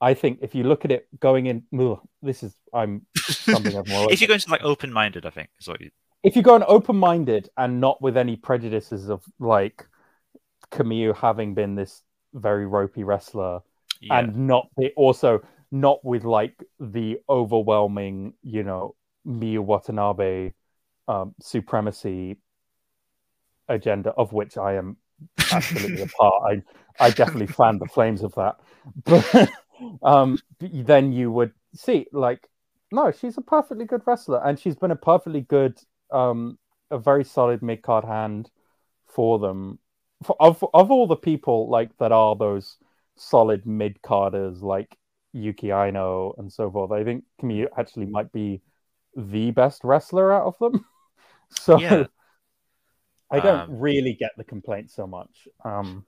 i think if you look at it going in ugh, this is i'm something I've more if you're going to like open minded, I think is what you if you go in open-minded and not with any prejudices of like Kamiyu having been this very ropey wrestler yeah and not be also not with like the overwhelming, you know, Miu Watanabe um, supremacy agenda of which I am absolutely a part. I I definitely fan the flames of that. But um then you would see like no, she's a perfectly good wrestler and she's been a perfectly good um a very solid mid card hand for them. Of of all the people like that are those solid mid carders like Yuki Aino and so forth, I think Kamiyu actually might be the best wrestler out of them. so Yeah. I don't Um, really get the complaint so much. Um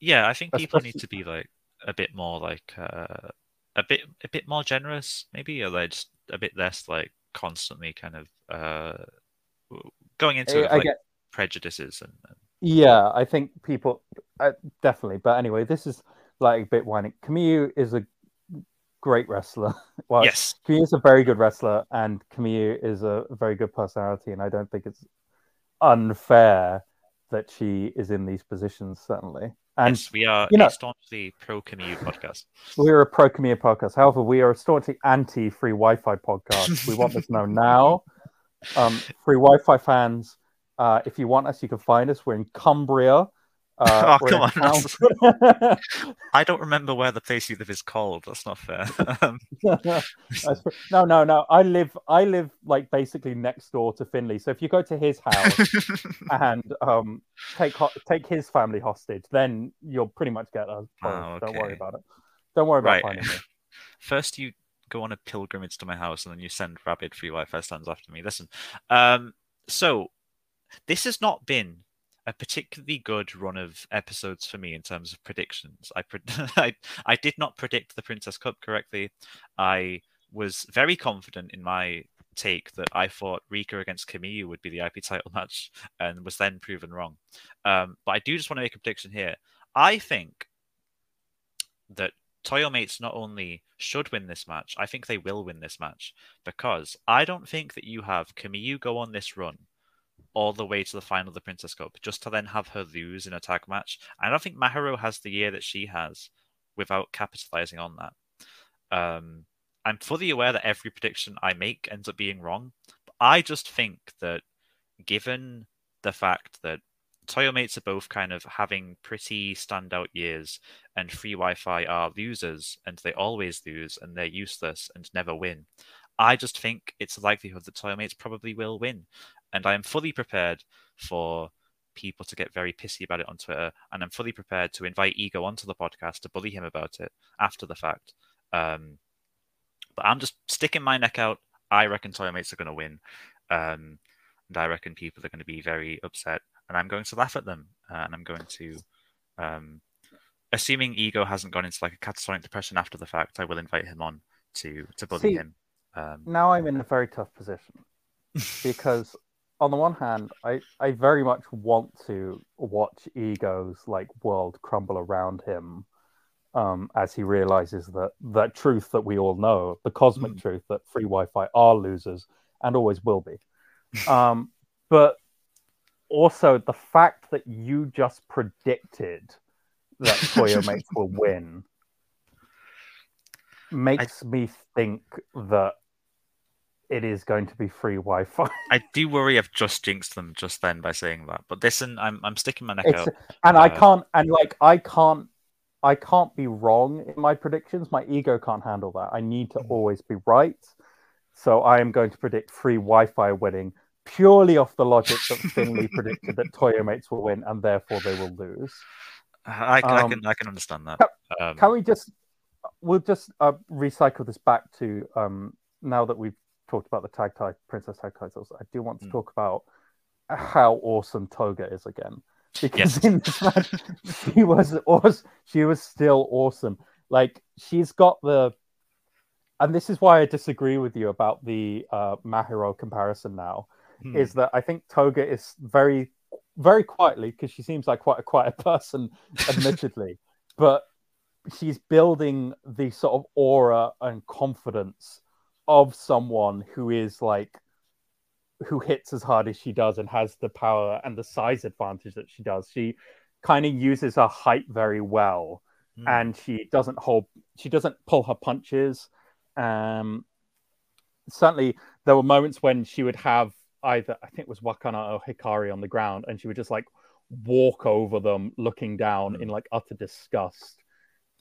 yeah i think people need to be like a bit more like uh a bit a bit more generous maybe or like just a bit less like constantly kind of uh going into it with, I like get prejudices and, and Yeah, I think people uh, definitely. But anyway, this is like a bit whining. Kamiyu is a great wrestler. well, yes Kamiyu is a very good wrestler, and Kamiyu is a very good personality. And I don't think it's unfair that she is in these positions. Certainly, and yes we are you know- staunchly pro Kamiyu podcast we're a pro Kamiyu podcast. However, we are a staunchly anti free Wi-Fi podcast. we want this known now. Um, free Wi-Fi fans, uh, if you want us, you can find us. We're in Cumbria. Uh, Oh, come on, I don't remember where the place you live is called. That's not fair. Um, no, no, no. I live, I live like basically next door to Finlay. So if you go to his house and um, take ho- take his family hostage, then you'll pretty much get us. Oh, Don't worry about it. Don't worry about Right. finding me. First, you go on a pilgrimage to my house, and then you send rabid free Wi-Fi stands after me. Listen, um, so this has not been a particularly good run of episodes for me in terms of predictions. I pred- I, I did not predict the Princess Cup correctly. I was very confident in my take that I thought Rika against Kamiyu would be the IP title match, and was then proven wrong. Um, but I do just want to make a prediction here. I think that Toyomates not only should win this match, I think they will win this match because I don't think that you have Kamiyu go on this run all the way to the final of the Princess Cup just to then have her lose in a tag match. I don't think Mahiro has the year that she has without capitalizing on that. Um, I'm fully aware that every prediction I make ends up being wrong, but I just think that given the fact that Toyomates are both kind of having pretty standout years, and free Wi-Fi are losers, and they always lose, and they're useless and never win. I just think it's a likelihood that Toyomates probably will win, and I am fully prepared for people to get very pissy about it on Twitter, and I'm fully prepared to invite Ego onto the podcast to bully him about it after the fact. Um, but I'm just sticking my neck out. I reckon Toyomates are going to win, um, and I reckon people are going to be very upset, and I'm going to laugh at them, uh, and I'm going to. Um, assuming ego hasn't gone into like a catatonic depression after the fact, I will invite him on to to bully See, him. Um, Now I'm in a very tough position because on the one hand, I, I very much want to watch Ego's like world crumble around him um, as he realizes that that truth that we all know, the cosmic Mm. truth that free Wi-Fi are losers and always will be. Um, but also the fact that you just predicted that Toyomates will win makes me think that it is going to be free Wi-Fi. I do worry I've just jinxed them just then by saying that. But listen, I'm I'm sticking my neck It's, out. and I Uh, can't and like I can't I can't be wrong in my predictions. My ego can't handle that. I need to Mhm. always be right. So I am going to predict free Wi-Fi winning purely off the logic that Finlay predicted that Toyomates will win and therefore they will lose. I, I Um, can I can understand that. Um, Can we just we'll just uh, recycle this back to um now that we've talked about the tag title princess tag titles, I do want to Mm. talk about how awesome Toga is again. Because Yes. in this match, she was awesome. She was still awesome. Like she's got the and this is why I disagree with you about the uh Mahiro comparison now hmm, is that I think Toga is very, very quietly, because she seems like quite a quiet person, admittedly, but she's building the sort of aura and confidence of someone who is like, who hits as hard as she does and has the power and the size advantage that she does. She kind of uses her height very well hmm. and she doesn't hold she doesn't pull her punches um certainly there were moments when she would have either i think it was wakana or hikari on the ground and she would just like walk over them looking down in like utter disgust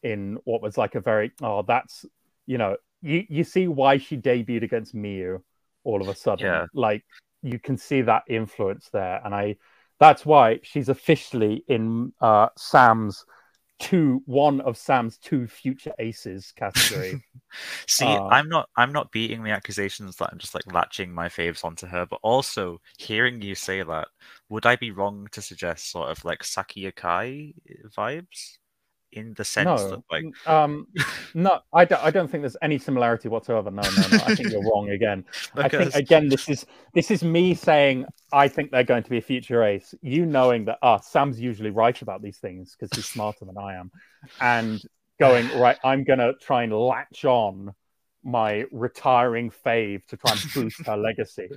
in what was like a very oh that's you know you you see why she debuted against miyu all of a sudden Yeah. like you can see that influence there and i that's why she's officially in uh sam's two one of Sam's two future aces category. See, Uh, I'm not I'm not beating the accusations that I'm just like latching my faves onto her, but also hearing you say that, would I be wrong to suggest sort of like Saki Akai vibes? In the sense no, that like um, no, I don't. I don't think there's any similarity whatsoever. No, no, no. I think you're wrong again. I think again, this is this is me saying I think they're going to be a future ace. You knowing that ah, Sam's usually right about these things because he's smarter than I am, and going right. I'm gonna try and latch on my retiring fave to try and boost her legacy.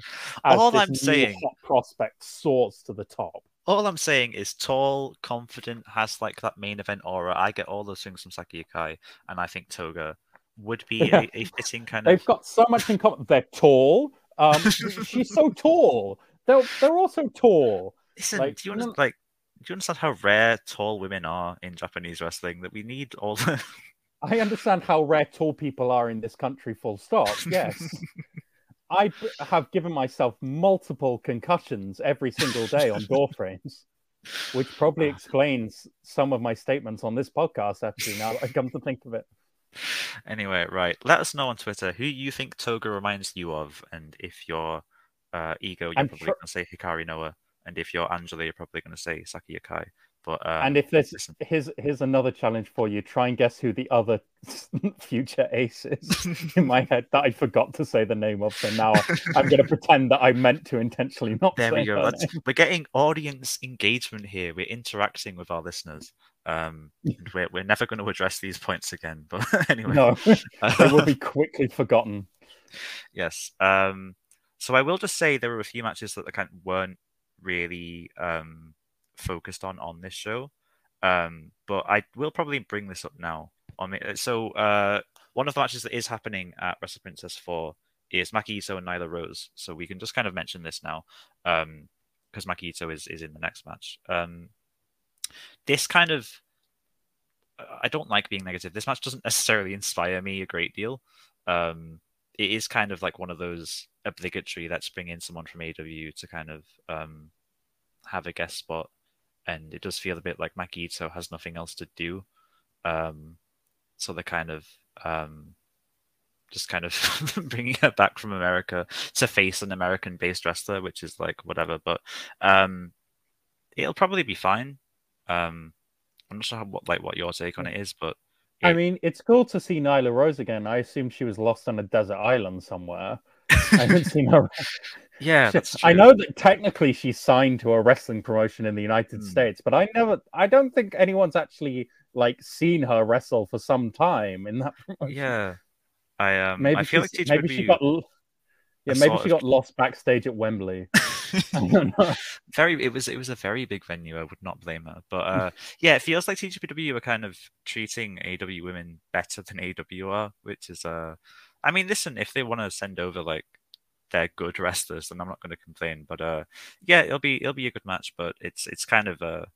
as All this I'm new saying- hot prospect soars to the top. All I'm saying is tall, confident, has like that main event aura. I get all those things from Saki Akai, and I think Toga would be Yeah. a, a fitting kind of They've got so much in common. They're tall Um, she's so tall. They're they're also tall. Listen, Like, do you understand, like, do you understand how rare tall women are in Japanese wrestling? That we need all. The... I understand how rare tall people are in this country. Full stop. Yes. I have given myself multiple concussions every single day on door frames, which probably explains some of my statements on this podcast. Actually, now that I come to think of it. Anyway, right. Let us know on Twitter who you think Toga reminds you of, and if you're uh, Ego, you're I'm probably sure- going to say Hikari Noa, and if you're Angela, you're probably going to say Saki Akai. But um, and if there's listen. here's here's another challenge for you. Try and guess who the other future ace is in my head that I forgot to say the name of. So now I'm going to pretend that I meant to intentionally not. There we go. her That's, name. we're getting audience engagement here. We're interacting with our listeners. Um, we're, we're never going to address these points again. But anyway, No, they will be quickly forgotten. yes. Um, so I will just say there were a few matches that kind of weren't really um, focused on on this show. Um, but I will probably bring this up now. On me. So uh, one of the matches that is happening at Wrestle Princess 4 is Maki Ito and Nyla Rose. So we can just kind of mention this now Um because Maki Ito is, is in the next match. Um, this kind of I don't like being negative. This match doesn't necessarily inspire me a great deal. Um, it is kind of like one of those obligatory let's bring in someone from AEW to kind of um, have a guest spot, and it does feel a bit like Maki Ito has nothing else to do. Um, so they're kind of um, just kind of bringing her back from America to face an American-based wrestler, which is like whatever. But um, it'll probably be fine. Um, I'm not sure how, what like what your take on it is, but I mean, it's cool to see Nyla Rose again. I assume she was lost on a desert island somewhere. I haven't seen her. yeah. I know that technically she's signed to a wrestling promotion in the United Hmm. States, but I never, I don't think anyone's actually like seen her wrestle for some time in that promotion. Yeah, I um, maybe I feel like maybe she got, yeah, maybe she of- got lost backstage at Wembley. I don't know. very it was it was a very big venue. I would not blame her, but uh, yeah, it feels like TJPW are kind of treating AEW women better than AEW are, which is uh, I mean, listen, if they want to send over like they're good wrestlers, then I'm not going to complain. But uh, yeah, it'll be it'll be a good match, but it's it's kind of a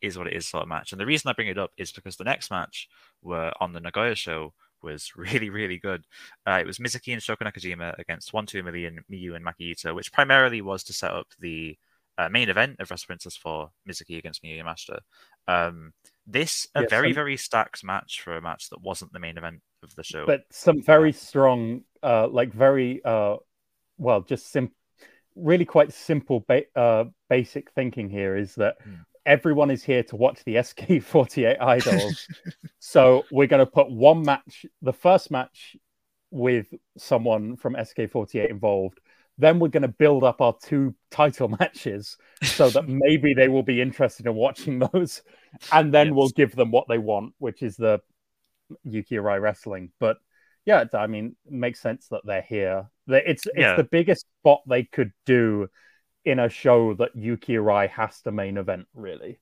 is what it is sort of match. And the reason I bring it up is because the next match were on the Nagoya show was really, really good. Uh, it was Mizuki and Shoko Nakajima against 1 2 million, Miyu and Maki Ito, which primarily was to set up the uh, main event of Wrestle Princess for Mizuki against Miyu Yamashita. Um, this, a Yes, very, and- very stacked match for a match that wasn't the main event of the show. but some very strong, uh, like very, uh, well, just sim- really quite simple, ba- uh, basic thinking here is that Hmm. everyone is here to watch the SKE48 idols. so we're going to put one match, the first match with someone from SKE48 involved. Then we're going to build up our two title matches so that maybe they will be interested in watching those. And then we'll give them what they want, which is the Yuki Arai wrestling. But yeah, I mean, makes sense that they're here. It's it's Yeah. the biggest spot they could do in a show that Yuki Arai has to main event, really.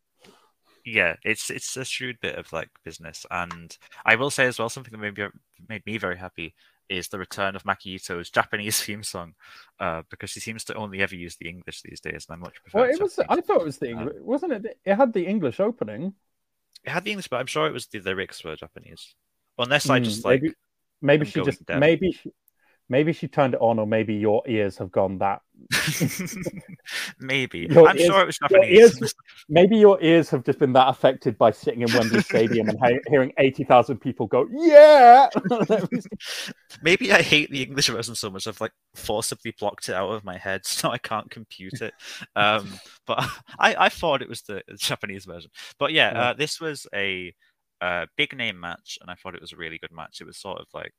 yeah, it's it's a shrewd bit of like business, and I will say as well something that made me, made me very happy is the return of Maki Ito's Japanese theme song, uh, because he seems to only ever use the English these days, and I much prefer. Well, it was. Japanese. I thought it was the Um, English, wasn't it? It had the English opening. It had the English, but I'm sure it was the lyrics were Japanese, unless I Hmm, just like maybe, maybe she just deaf. maybe she, maybe she turned it on, or maybe your ears have gone that. maybe. Your I'm ears- sure it was your Japanese. ears- Maybe your ears have just been that affected by sitting in Wembley Stadium and he- hearing eighty thousand people go, "Yeah." Maybe I hate the English version so much I've like forcibly blocked it out of my head so I can't compute it. Um, but I, I thought it was the Japanese version. But yeah, Yeah. uh, this was a uh, big name match, and I thought it was a really good match. It was sort of like,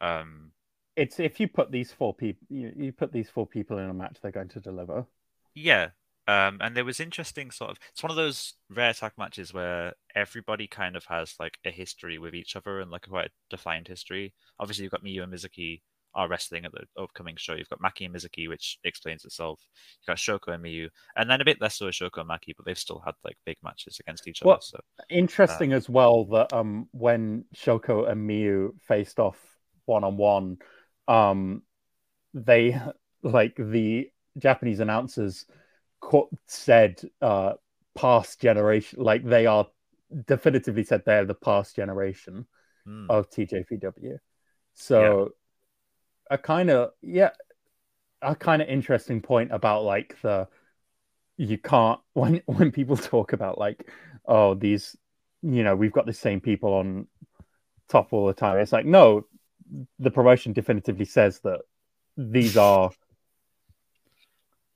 um, it's if you put these four people, you, you put these four people in a match, they're going to deliver. yeah. Um, and there was interesting sort of. It's one of those rare tag matches where everybody kind of has like a history with each other and like a quite defined history. Obviously, you've got Miyu and Mizuki are wrestling at the upcoming show. You've got Maki and Mizuki, which explains itself. You've got Shoko and Miyu, and then a bit less so Shoko and Maki, but they've still had like big matches against each Well, other. So Interesting as well that um when Shoko and Miyu faced off one on one, um they like the Japanese announcers said uh past generation like they are definitively said they're the past generation Hmm. of TJPW. So a kind of yeah, a kind of interesting point about like the you can't when when people talk about like oh these you know we've got the same people on top all the time. It's like no, the promotion definitively says that these are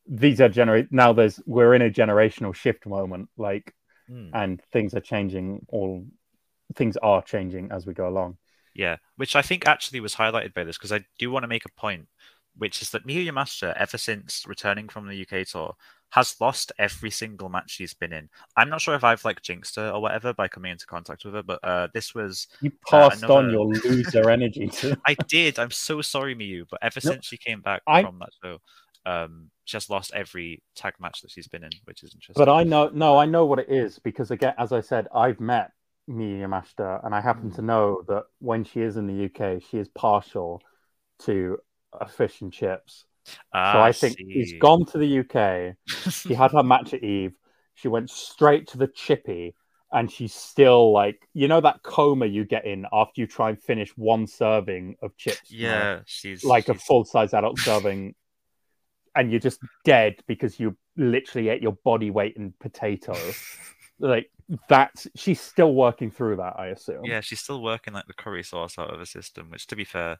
these are generate now there's we're in a generational shift moment like Hmm. and things are changing all things are changing as we go along Yeah, which I think actually was highlighted by this because I do want to make a point, which is that Miyu Yamashita, ever since returning from the UK tour, has lost every single match she's been in. I'm not sure if I've like jinxed her or whatever by coming into contact with her, but uh, this was you passed on another- your loser energy to I did. I'm so sorry, Miyu, but ever No, since she came back I- from that show, um, she has lost every tag match that she's been in, which is interesting. But I know, no, I know what it is because again, as I said, I've met Miyu Yamashita, and I happen to know that when she is in the UK, she is partial to a fish and chips. Ah, so I think she's see. gone to the UK. She had her match at Eve. She went straight to the chippy, and she's still like, you know, that coma you get in after you try and finish one serving of chips. yeah, she's like a full size adult serving, and you're just dead because you literally ate your body weight in potato. like that's she's still working through that, I assume. Yeah, she's still working like the curry sauce out of her system, which to be fair,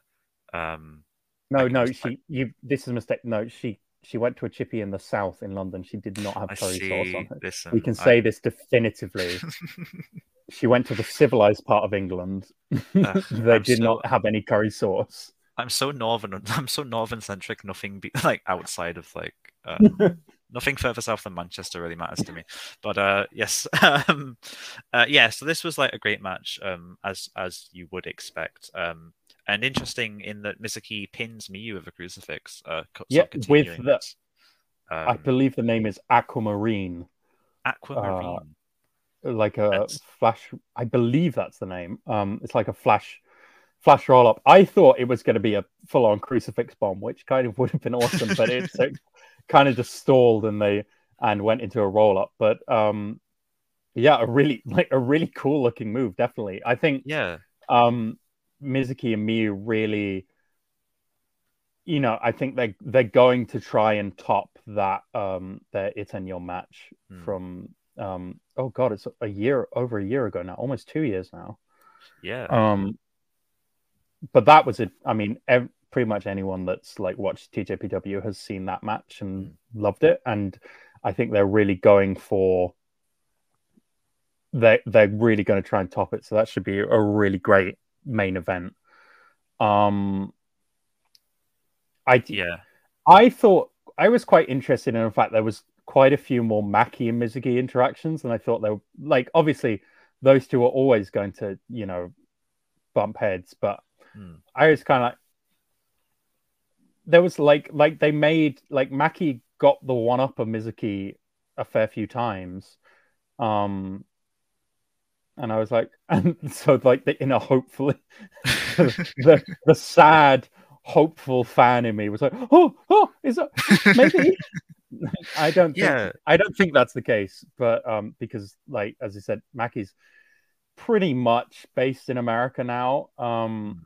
um, No, no, she you this is a mistake. No, she she went to a chippy in the south in London. She did not have curry sauce on her. Listen, We can I- say this definitively. She went to the civilized part of England. Ugh, they I'm did so- not have any curry sauce. I'm so northern. I'm so northern centric. Nothing be like outside of like uh, nothing further south than Manchester really matters to me. But uh, yes, um, uh, yeah. So this was like a great match, um, as as you would expect. Um, and interesting in that Mizuki pins Miyu with a crucifix. Uh, Yeah, with the- this. I Um, believe the name is Aquamarine. Aquamarine. like a That's- flash i believe that's the name um it's like a flash flash roll up. I thought it was going to be a full-on crucifix bomb which kind of would have been awesome but it's like, kind of just stalled and they and went into a roll up. But um yeah a really like a really cool looking move definitely. I think yeah, um mizuki and miyu really you know i think they they're going to try and top that um their Ittenyon match Hmm. from um oh god it's a year over a year ago now almost two years now. Yeah. um but that was it i mean ev- pretty much anyone that's like watched tjpw has seen that match and loved it. And i think they're really going for they they're really going to try and top it. So that should be a really great main event. Um i yeah. I thought I was quite interested in the fact there was quite a few more Maki and Mizuki interactions, and I thought they were like obviously those two are always going to you know bump heads, but I was kind of like there was like like they made like Maki got the one up of Mizuki a fair few times, um, and I was like, and so like the in a hopefully the the sad hopeful fan in me was like, oh, oh, is that maybe? I don't think Yeah. I don't think that's the case, but um, because like as I said, Maki's pretty much based in America now. Um,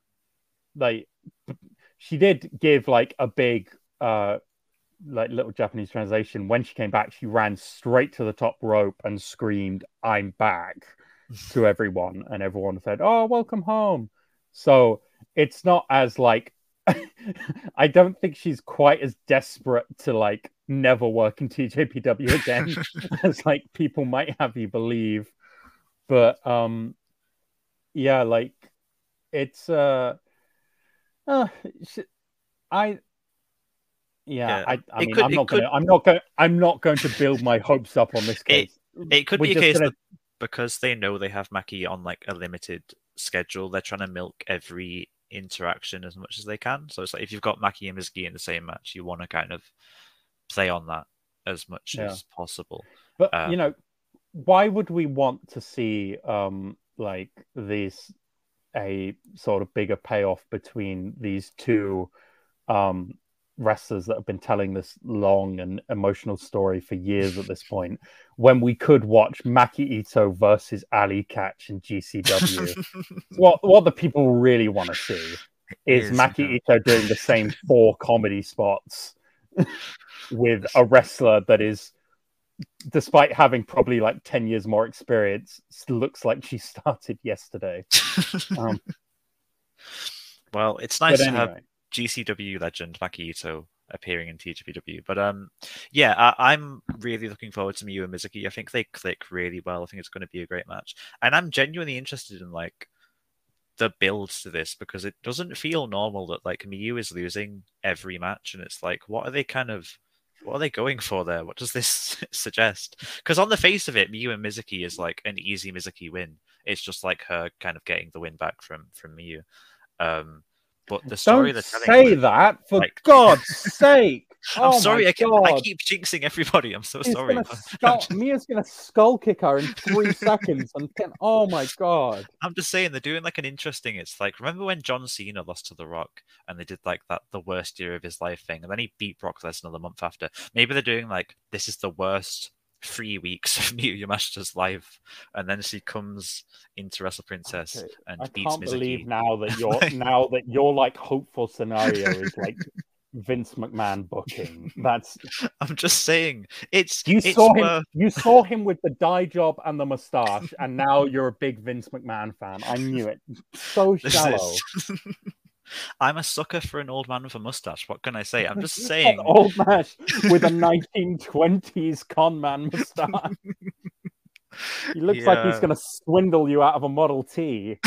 like she did give like a big uh like little Japanese translation. When she came back, she ran straight to the top rope and screamed, "I'm back!" to everyone, and everyone said, "Oh, welcome home." So it's not as like I don't think she's quite as desperate to like never work in TJPW again as like people might have you believe. But um yeah, like it's uh, uh I yeah, Yeah. I, I mean, could, I'm, not could- gonna I'm not going I'm not going to build my hopes up on this case. It could We're be a case gonna- that because they know they have Maki on like a limited schedule, they're trying to milk every interaction as much as they can. So it's like if you've got Maki and Mizuki in the same match, you want to kind of play on that as much Yeah. as possible. But Um, you know, why would we want to see um like this a sort of bigger payoff between these two um wrestlers that have been telling this long and emotional story for years at this point when we could watch Maki Ito versus Allie Katch in GCW. what what the people really want to see is, Is, Maki yeah. Ito doing the same four comedy spots with a wrestler that is despite having probably like 10 years more experience looks like she started yesterday. Um, well, it's nice to have anyway. GCW legend Maki Ito appearing in TJPW. But um, yeah, I, I'm really looking forward to Miyu and Mizuki. I think they click really well. I think it's going to be a great match, and I'm genuinely interested in like the builds to this because it doesn't feel normal that like Miyu is losing every match, and it's like, what are they kind of what are they going for there? What does this suggest? Because on the face of it, Miyu and Mizuki is like an easy Mizuki win. It's just like her kind of getting the win back from from Miyu. Um, but the story Don't they're telling say that for like- God's sake. I'm Oh sorry, I keep, I keep jinxing everybody. I'm so sorry. Gonna skull, Miyu's gonna skull kick her in three seconds and can, oh my god. I'm just saying they're doing like an interesting. It's like remember when John Cena lost to The Rock and they did like that the worst year of his life thing, and then he beat Brock Lesnar the month after. Maybe they're doing like this is the worst three weeks of Miyu Yamashita's life, and then she comes into Wrestle Princess Okay, and I beats can't believe now that your now that your like hopeful scenario is like Vince McMahon booking. That's I'm just saying it's you it's saw him you saw him with the dye job and the mustache, and now you're a big Vince McMahon fan. I knew it. So shallow. is- I'm a sucker for an old man with a mustache. What can I say? I'm just An saying. old man with a 1920s con man mustache. He looks like he's going to swindle you out of a Model T.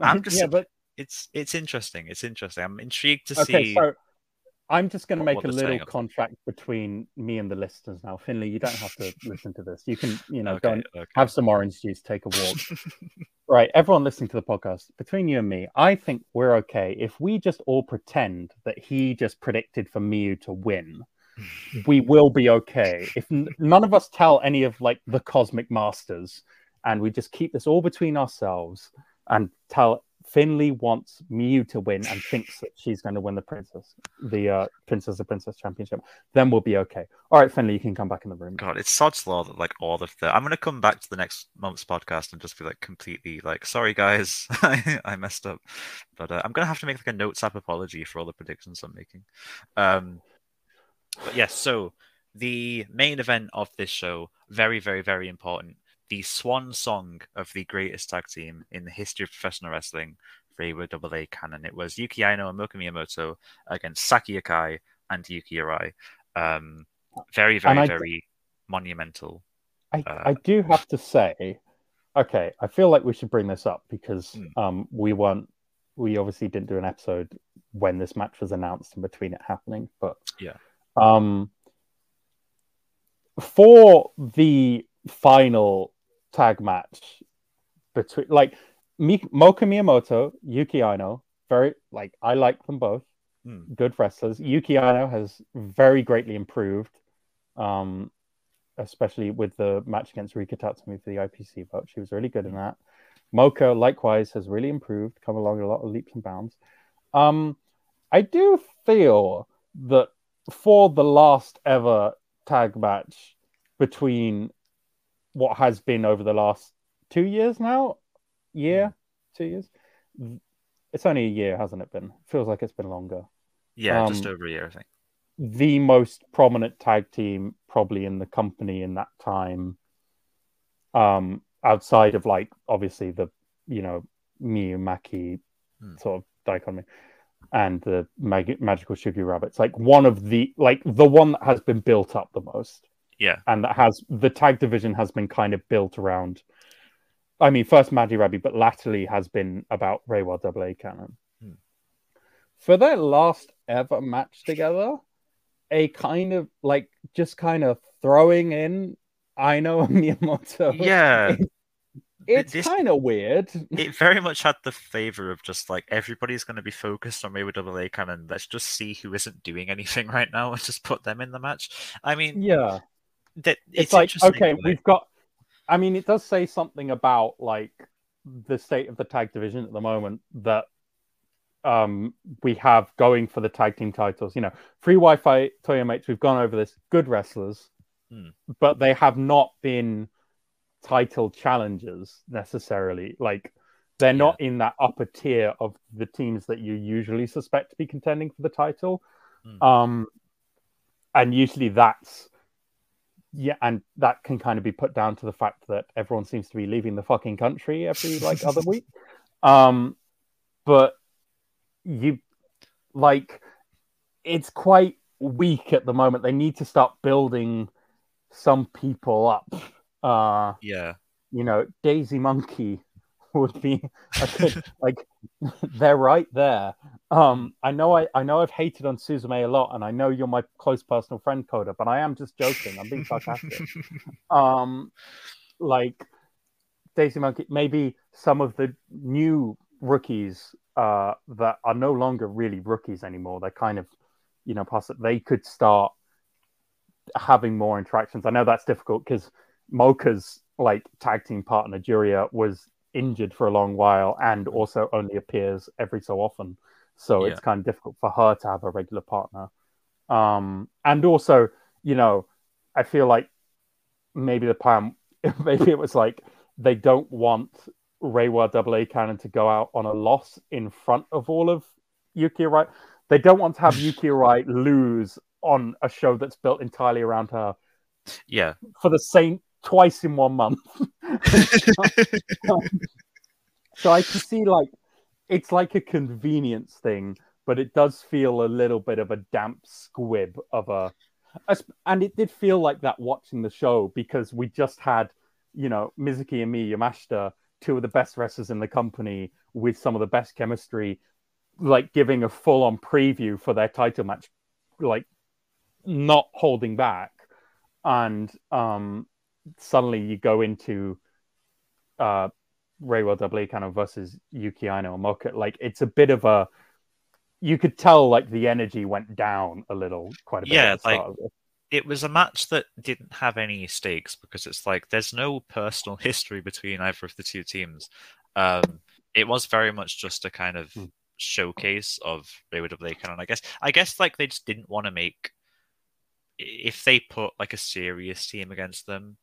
I'm just yeah, but it's it's interesting. It's interesting. I'm intrigued to okay. see. So I'm just going to make a little contract between me and the listeners now. Finlay, you don't have to listen to this. You can, you know, okay, go and okay. have some orange juice, take a walk. right, everyone listening to the podcast, between you and me, I think we're okay if we just all pretend that he just predicted for Miyu to win. we will be okay if n- none of us tell any of like the cosmic masters and we just keep this all between ourselves and tell Finlay wants Mew to win and thinks that she's going to win the princess, the uh, princess of princess championship. Then we'll be okay. All right, Finlay, you can come back in the room. God, it's sod's law that like all of the. I'm gonna come back to the next month's podcast and just be like completely like, sorry guys, I, I messed up, but uh, I'm gonna have to make like a notes app apology for all the predictions I'm making. Um, but yes, so the main event of this show, very, very, very important. The swan song of the greatest tag team in the history of professional wrestling, Reiwa Double A Cannon. It was Yuki Aino and Moka Miyamoto against Saki Akai and Yuki Arai. Um, very, very, very monumental. I, Uh, I do have to say, okay, I feel like we should bring this up because Hmm. um, we weren't, we obviously didn't do an episode when this match was announced and between it happening, but Yeah. um, for the final tag match between like Mi- Moka Miyamoto, Yuki Aino, very like I like them both Hmm. good wrestlers. Yuki Aino has very greatly improved, um, especially with the match against Rika Tatsumi for the IPC vote. She was really good in that. Moka, likewise, has really improved, come along a lot of leaps and bounds. Um, I do feel that for the last ever tag match between what has been over the last two years now, year, two years, it's only a year, hasn't it been? Feels like it's been longer Yeah, just Um, over a year, I think. the most prominent tag team probably in the company in that time um outside of like obviously the you know Miyu Maki Hmm. sort of dichotomy and the mag- magical sugar rabbits like one of the like the one that has been built up the most Yeah, and that has the tag division has been kind of built around I mean first Magi Rabbi but latterly has been about Reiwa Double A Cannon. Hmm. For their last ever match together, a kind of like just kind of throwing in I know Miyamoto. yeah. It's kind of weird. it very much had the favor of just like everybody's going to be focused on Reiwa Double A Cannon. Let's just see who isn't doing anything right now and just put them in the match. I mean, Yeah. That It's, it's, like okay, we've got I mean it does say something about like the state of the tag division at the moment that um, we have going for the tag team titles. You know, free Wi-Fi Toyo mates. We've gone over this. Good wrestlers, Hmm. but they have not been title challengers necessarily. Like they're not in that upper tier of the teams that you usually suspect to be contending for the title. Hmm. Um, and usually that's yeah, and that can kind of be put down to the fact that everyone seems to be leaving the fucking country every like other week. Um, but you like it's quite weak at the moment. They need to start building some people up. Uh, Yeah. you know, Daisy Monkey would be a good, like they're right there. Um, I know I, I know I've hated on Suzume a lot, and I know you're my close personal friend, Koda, but I am just joking. I'm being sarcastic. um, like Daisy Monkey, maybe some of the new rookies uh, that are no longer really rookies anymore. They're kind of, you know, past it. They could start having more interactions. I know that's difficult because Moka's like tag team partner Juria was injured for a long while and also only appears every so often. So Yeah. it's kind of difficult for her to have a regular partner. Um, and also, you know, I feel like maybe the plan, maybe it was like they don't want Reiwa Double A Cannon to go out on a loss in front of all of Yuki Arai. They don't want to have Yuki Arai lose on a show that's built entirely around her Yeah. for the same twice in one month. so I can see like it's like a convenience thing, but it does feel a little bit of a damp squib of a, as- and it did feel like that watching the show because we just had, you know, Mizuki and Miyu Yamashita, two of the best wrestlers in the company with some of the best chemistry, like giving a full on preview for their title match, like not holding back. And um suddenly you go into uh Reiwa Double kind of versus Yuki Aino and Moka. Like it's a bit of a you could tell like the energy went down a little quite a bit. Yeah, at the start like- it. it was a match that didn't have any stakes because it's like there's no personal history between either of the two teams. Um, it was very much just a kind of Hmm. showcase of of Lake, and I guess I guess like they just didn't want to make if they put like a serious team against them,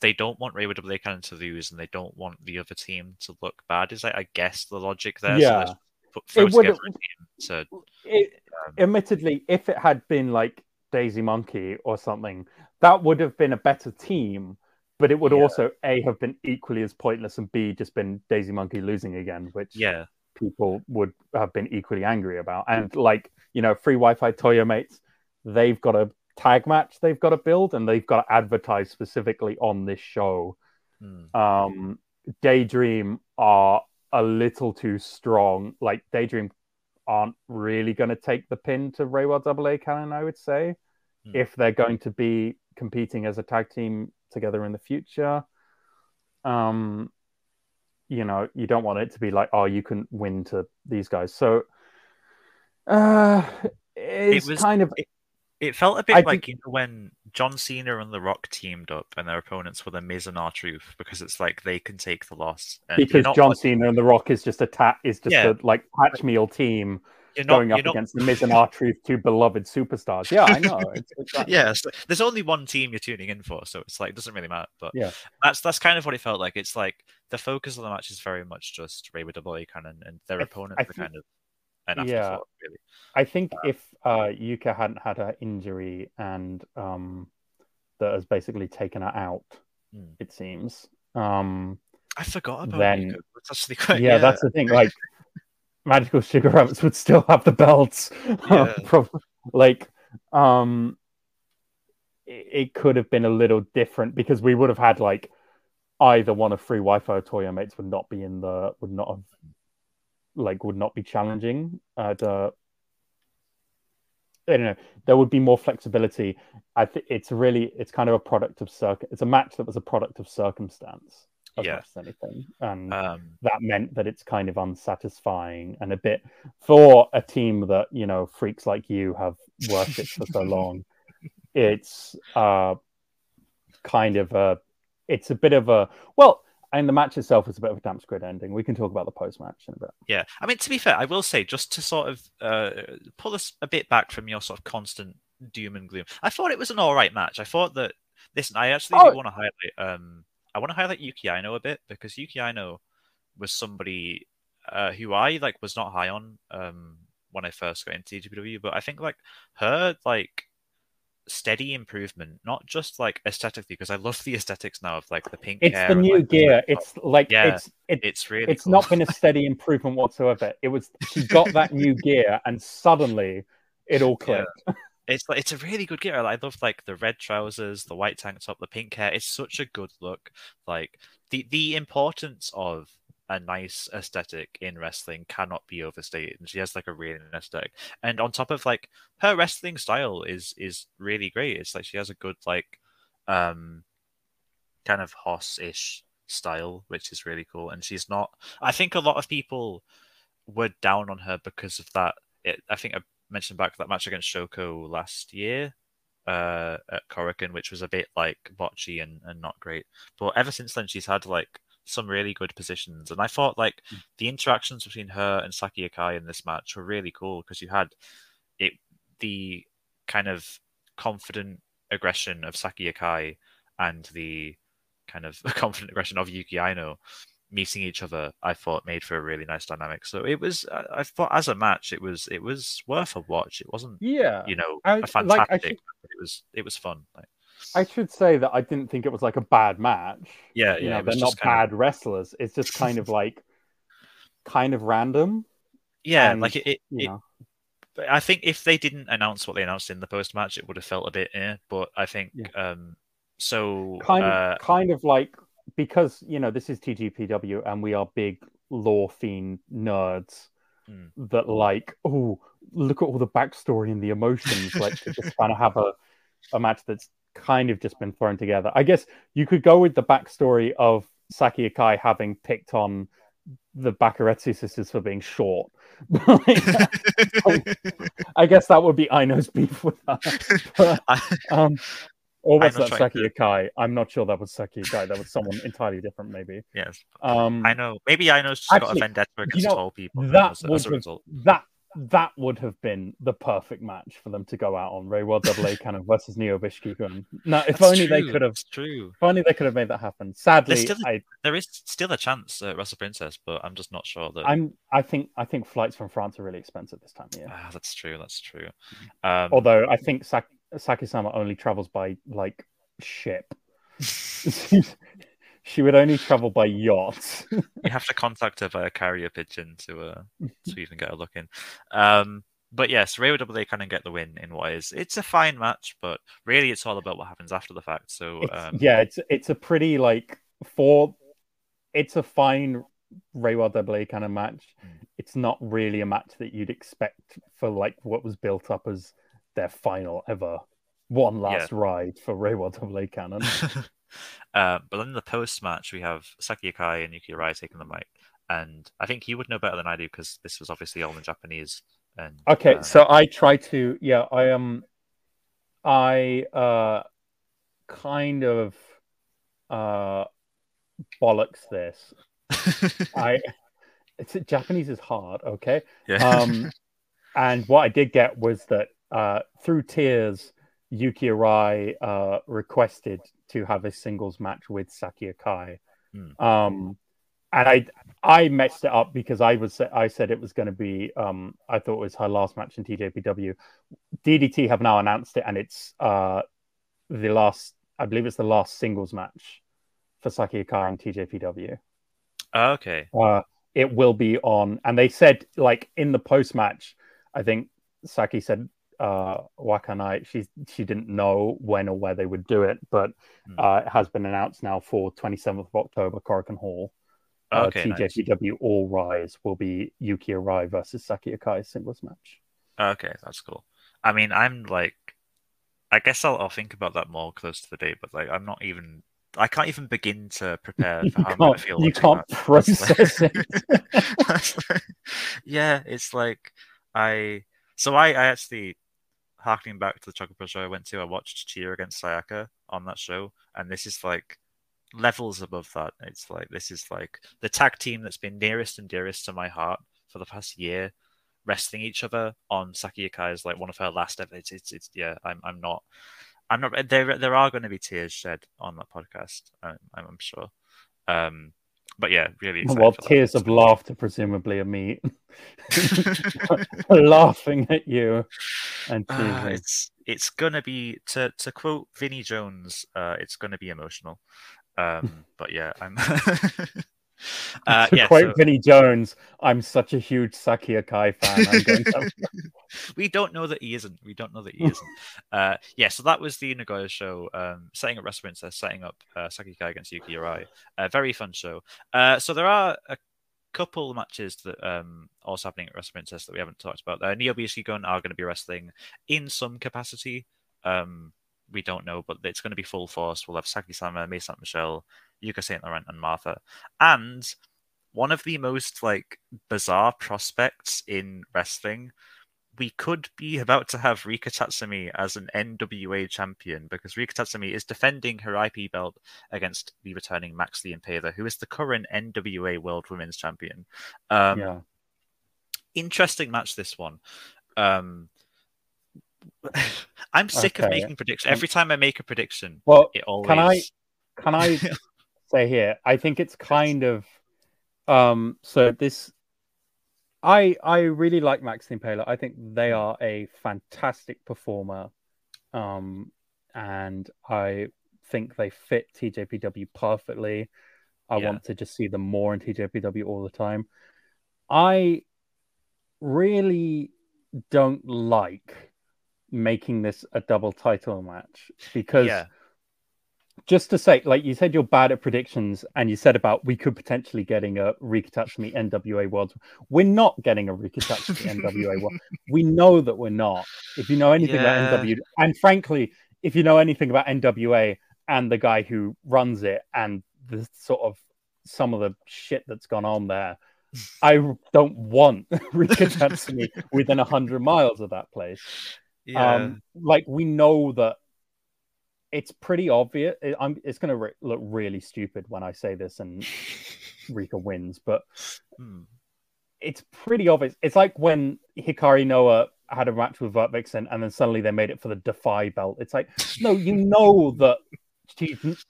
they don't want Reiwa Double A to lose, and they don't want the other team to look bad. Is like I guess the logic there. Yeah. put, It would- a team to it, Um, admittedly, if it had been like Daisy Monkey or something, that would have been a better team. But it would Yeah. also a have been equally as pointless, and b just been Daisy Monkey losing again, which yeah. people would have been equally angry about. And like you know, free Wi-Fi Toyo mates, they've got a tag match they've got to build, and they've got to advertise specifically on this show. Hmm. Um, Daydream are a little too strong. Like Daydream aren't really going to take the pin to Reiwa Double A Cannon, I would say, Hmm. if they're going to be competing as a tag team together in the future. Um, you know, you don't want it to be like, oh, you can win to these guys. So, uh, it's was- kind of It felt a bit I like think- you know, when John Cena and The Rock teamed up and their opponents were the Miz and R Truth because it's like they can take the loss. And because John like- Cena and The Rock is just a ta- is just Yeah. a like patch meal team you're not, going up not, against the Miz and R Truth, two beloved superstars. Yeah, I know. It's, it's Yeah, so there's only one team you're tuning in for, so it's like it doesn't really matter. But Yeah. that's that's kind of what it felt like. It's like the focus of the match is very much just Reiwa Double A Cannon and their I- opponents I are think- kind of an Yeah. really. I think if uh, Yuka hadn't had her injury and um, that has basically taken her out, Hmm. it seems. Um, I forgot about Then- Yuka. That's actually quite yeah, that's the thing. Like, Magical Sugar Rabbits would still have the belts. Yeah. Like, um, it, it could have been a little different because we would have had like either one of free Wi-Fi or Toyo mates would not be in the would not have like would not be challenging at uh I don't know. There would be more flexibility. I think it's really it's kind of a product of circ. It's a match that was a product of circumstance as Yeah. much as anything, and Um, that meant that it's kind of unsatisfying and a bit for a team that you know freaks like you have worshipped for so long. It's uh kind of a it's a bit of a well, and the match itself was a bit of a damp squid ending. We can talk about the post match in a bit. Yeah, I mean to be fair, I will say just to sort of uh, pull us a bit back from your sort of constant doom and gloom. I thought it was an all right match. I thought that listen, I actually Oh. do want to highlight. Um, I want to highlight Yuki Aino a bit because Yuki Aino was somebody uh, who I like was not high on um when I first got into TJPW, but I think like her like steady improvement, not just like aesthetically, because I love the aesthetics now of like the pink It's hair the new like, gear. makeup. It's like Yeah, it's it, it's really it's cool. not been a steady improvement whatsoever. It was she got that new gear and suddenly it all Yeah. clicked. It's like it's a really good gear. I love like the red trousers, the white tank top, the pink hair. It's such a good look. Like the the importance of a nice aesthetic in wrestling cannot be overstated. And she has like a really nice aesthetic. And on top of like her wrestling style is is really great. It's like she has a good like um kind of Hoss-ish style, which is really cool. And she's not I think a lot of people were down on her because of that. It, I think I mentioned back that match against Shoko last year uh, at Korakuen, which was a bit like botchy and, and not great. But ever since then, she's had like some really good positions, and I thought like hmm. the interactions between her and Saki Akai in this match were really cool because you had it the kind of confident aggression of Saki Akai and the kind of confident aggression of Yuki Aino meeting each other, I thought made for a really nice dynamic. So it was, I I thought as a match, it was it was worth a watch. It wasn't, Yeah. you know, I- a like, fantastic, should- but it was it was fun. Like, I should say that I didn't think it was like a bad match. yeah, you yeah, know, they're not kind of- bad wrestlers. It's just kind of like kind of random. yeah, and, like it. it, it I think if they didn't announce what they announced in the post match, it would have felt a bit eh. But I think Yeah. um so kind uh, of kind of like because you know this is TJPW and we are big lore fiend nerds Mm. that like oh look at all the backstory and the emotions like to just kind of have a a match that's kind of just been thrown together. I guess you could go with the backstory of Saki Akai having picked on the Bakuretsu sisters for being short. I guess that would be Aino's beef with her. But, um, or was that Saki Akai? I'm not sure that was Saki Akai. That was someone entirely different, maybe. yes, Um, I know. Maybe know just got a Actually, vendetta against know, tall people that as, would as a result. that that would have been the perfect match for them to go out on. Reiwa Double A Cannon versus Neo Biishiki-gun. No, if That's only they could have. It's true. If only they could have made that happen. Sadly, still- I, There is still a chance at Wrestle Princess, but I'm just not sure that. I'm. I think. I think flights from France are really expensive this time of year. Ah, that's true. That's true. Um, Although I think Sak- Saki-sama only travels by like ship. she would only travel by yacht. you have to contact her via carrier pigeon to uh, to even get a look in. Um, but yes, Reiwa Double A Cannon get the win in what is it's a fine match, but really it's all about what happens after the fact. So It's- um, yeah, it's it's a pretty like for it's a fine Ray Reiwa Double A Cannon match. Mm. It's not really a match that you'd expect for like what was built up as their final ever one last ride for Ray Reiwa Double A Cannon. uh, but then in the post match we have Saki Akai and Yuki Arai taking the mic, and I think you would know better than I do because this was obviously all in Japanese. And Okay, uh, so I try to yeah, I um I uh kind of uh bollocks this. I it's Japanese is hard, okay? yeah, Um and what I did get was that uh through tears Yuki Arai uh requested to have a singles match with Saki Akai. Hmm. Um and I I messed it up because I was I said it was going to be um I thought it was her last match in TJPW. DDT have now announced it and it's uh the last I believe it's the last singles match for Saki Akai and TJPW. Oh, okay, Uh it will be on and they said like in the post match I think Saki said uh Wakanai she she didn't know when or where they would do it but Hmm. uh it has been announced now for 27th of October Korakuen Hall uh, okay, nice. TJPW All Rise will be Yuki Arai versus Saki Akai singles match. Okay, that's cool. I mean, I'm like, I guess I'll, I'll think about that more close to the date, but like, I'm not even, I can't even begin to prepare for how I'm going to feel. you can't that. process it. Like- yeah, it's like I. So I, I actually, harkening back to the Choco Pro show I went to, I watched Chie against Sayaka on that show, and this is like levels above that. It's like this is like the tag team that's been nearest and dearest to my heart for the past year, wrestling each other on Saki Akai is like one of her last ever. It's, it's, it's yeah. I'm I'm not. I'm not. There there are going to be tears shed on that podcast. I'm, I'm sure. Um, but yeah, really. Well, tears of laughter, presumably, of me laughing at you and uh, it's it's gonna be to to quote Vinnie Jones. Uh, it's gonna be emotional. Um, but yeah, I'm. Uh, to yeah, quote so... Vinnie Jones, I'm such a huge Saki Akai fan. To... we don't know that he isn't. We don't know that he isn't. uh, yeah, so that was the Nagoya show, um, setting up Wrestle Princess, setting up uh, Saki Akai against Yuki Arai. A very fun show. Uh, so there are a couple matches that um, also happening at Wrestle Princess that we haven't talked about. Uh, Neo Gun are going to be wrestling in some capacity. Um, we don't know, but it's going to be full force. We'll have Saki Sama, Mei Saint-Michel, Yuka Saint Laurent, and Martha. And one of the most like bizarre prospects in wrestling, we could be about to have Rika Tatsumi as an NWA champion because Rika Tatsumi is defending her IP belt against the returning Max the Impaler, who is the current NWA World Women's Champion. Um, yeah. Interesting match, this one. Um, I'm sick okay. of making predictions. Every time I make a prediction, well, it always. Can I? Can I say here? I think it's kind of. Um. So this. I I really like Max Impaler. I think they are a fantastic performer, um, and I think they fit TJPW perfectly. I yeah. want to just see them more in TJPW all the time. I really don't like making this a double title match because yeah. Just to say, like you said, you're bad at predictions, and you said about we could potentially getting a Rika Tatsumi NWA World. We're not getting a Rika Tatsumi NWA World. We know that we're not. If you know anything yeah. about NW, and frankly, if you know anything about NWA and the guy who runs it and the sort of some of the shit that's gone on there. I don't want Rika Tatsumi within a hundred miles of that place. Yeah. Um, like we know that it's pretty obvious. It, it's going to re- look really stupid when I say this and Rika wins, but hmm. it's pretty obvious. It's like when Hikari Noa had a match with Vert Vixen and then suddenly they made it for the Defy belt. It's like, no, you know that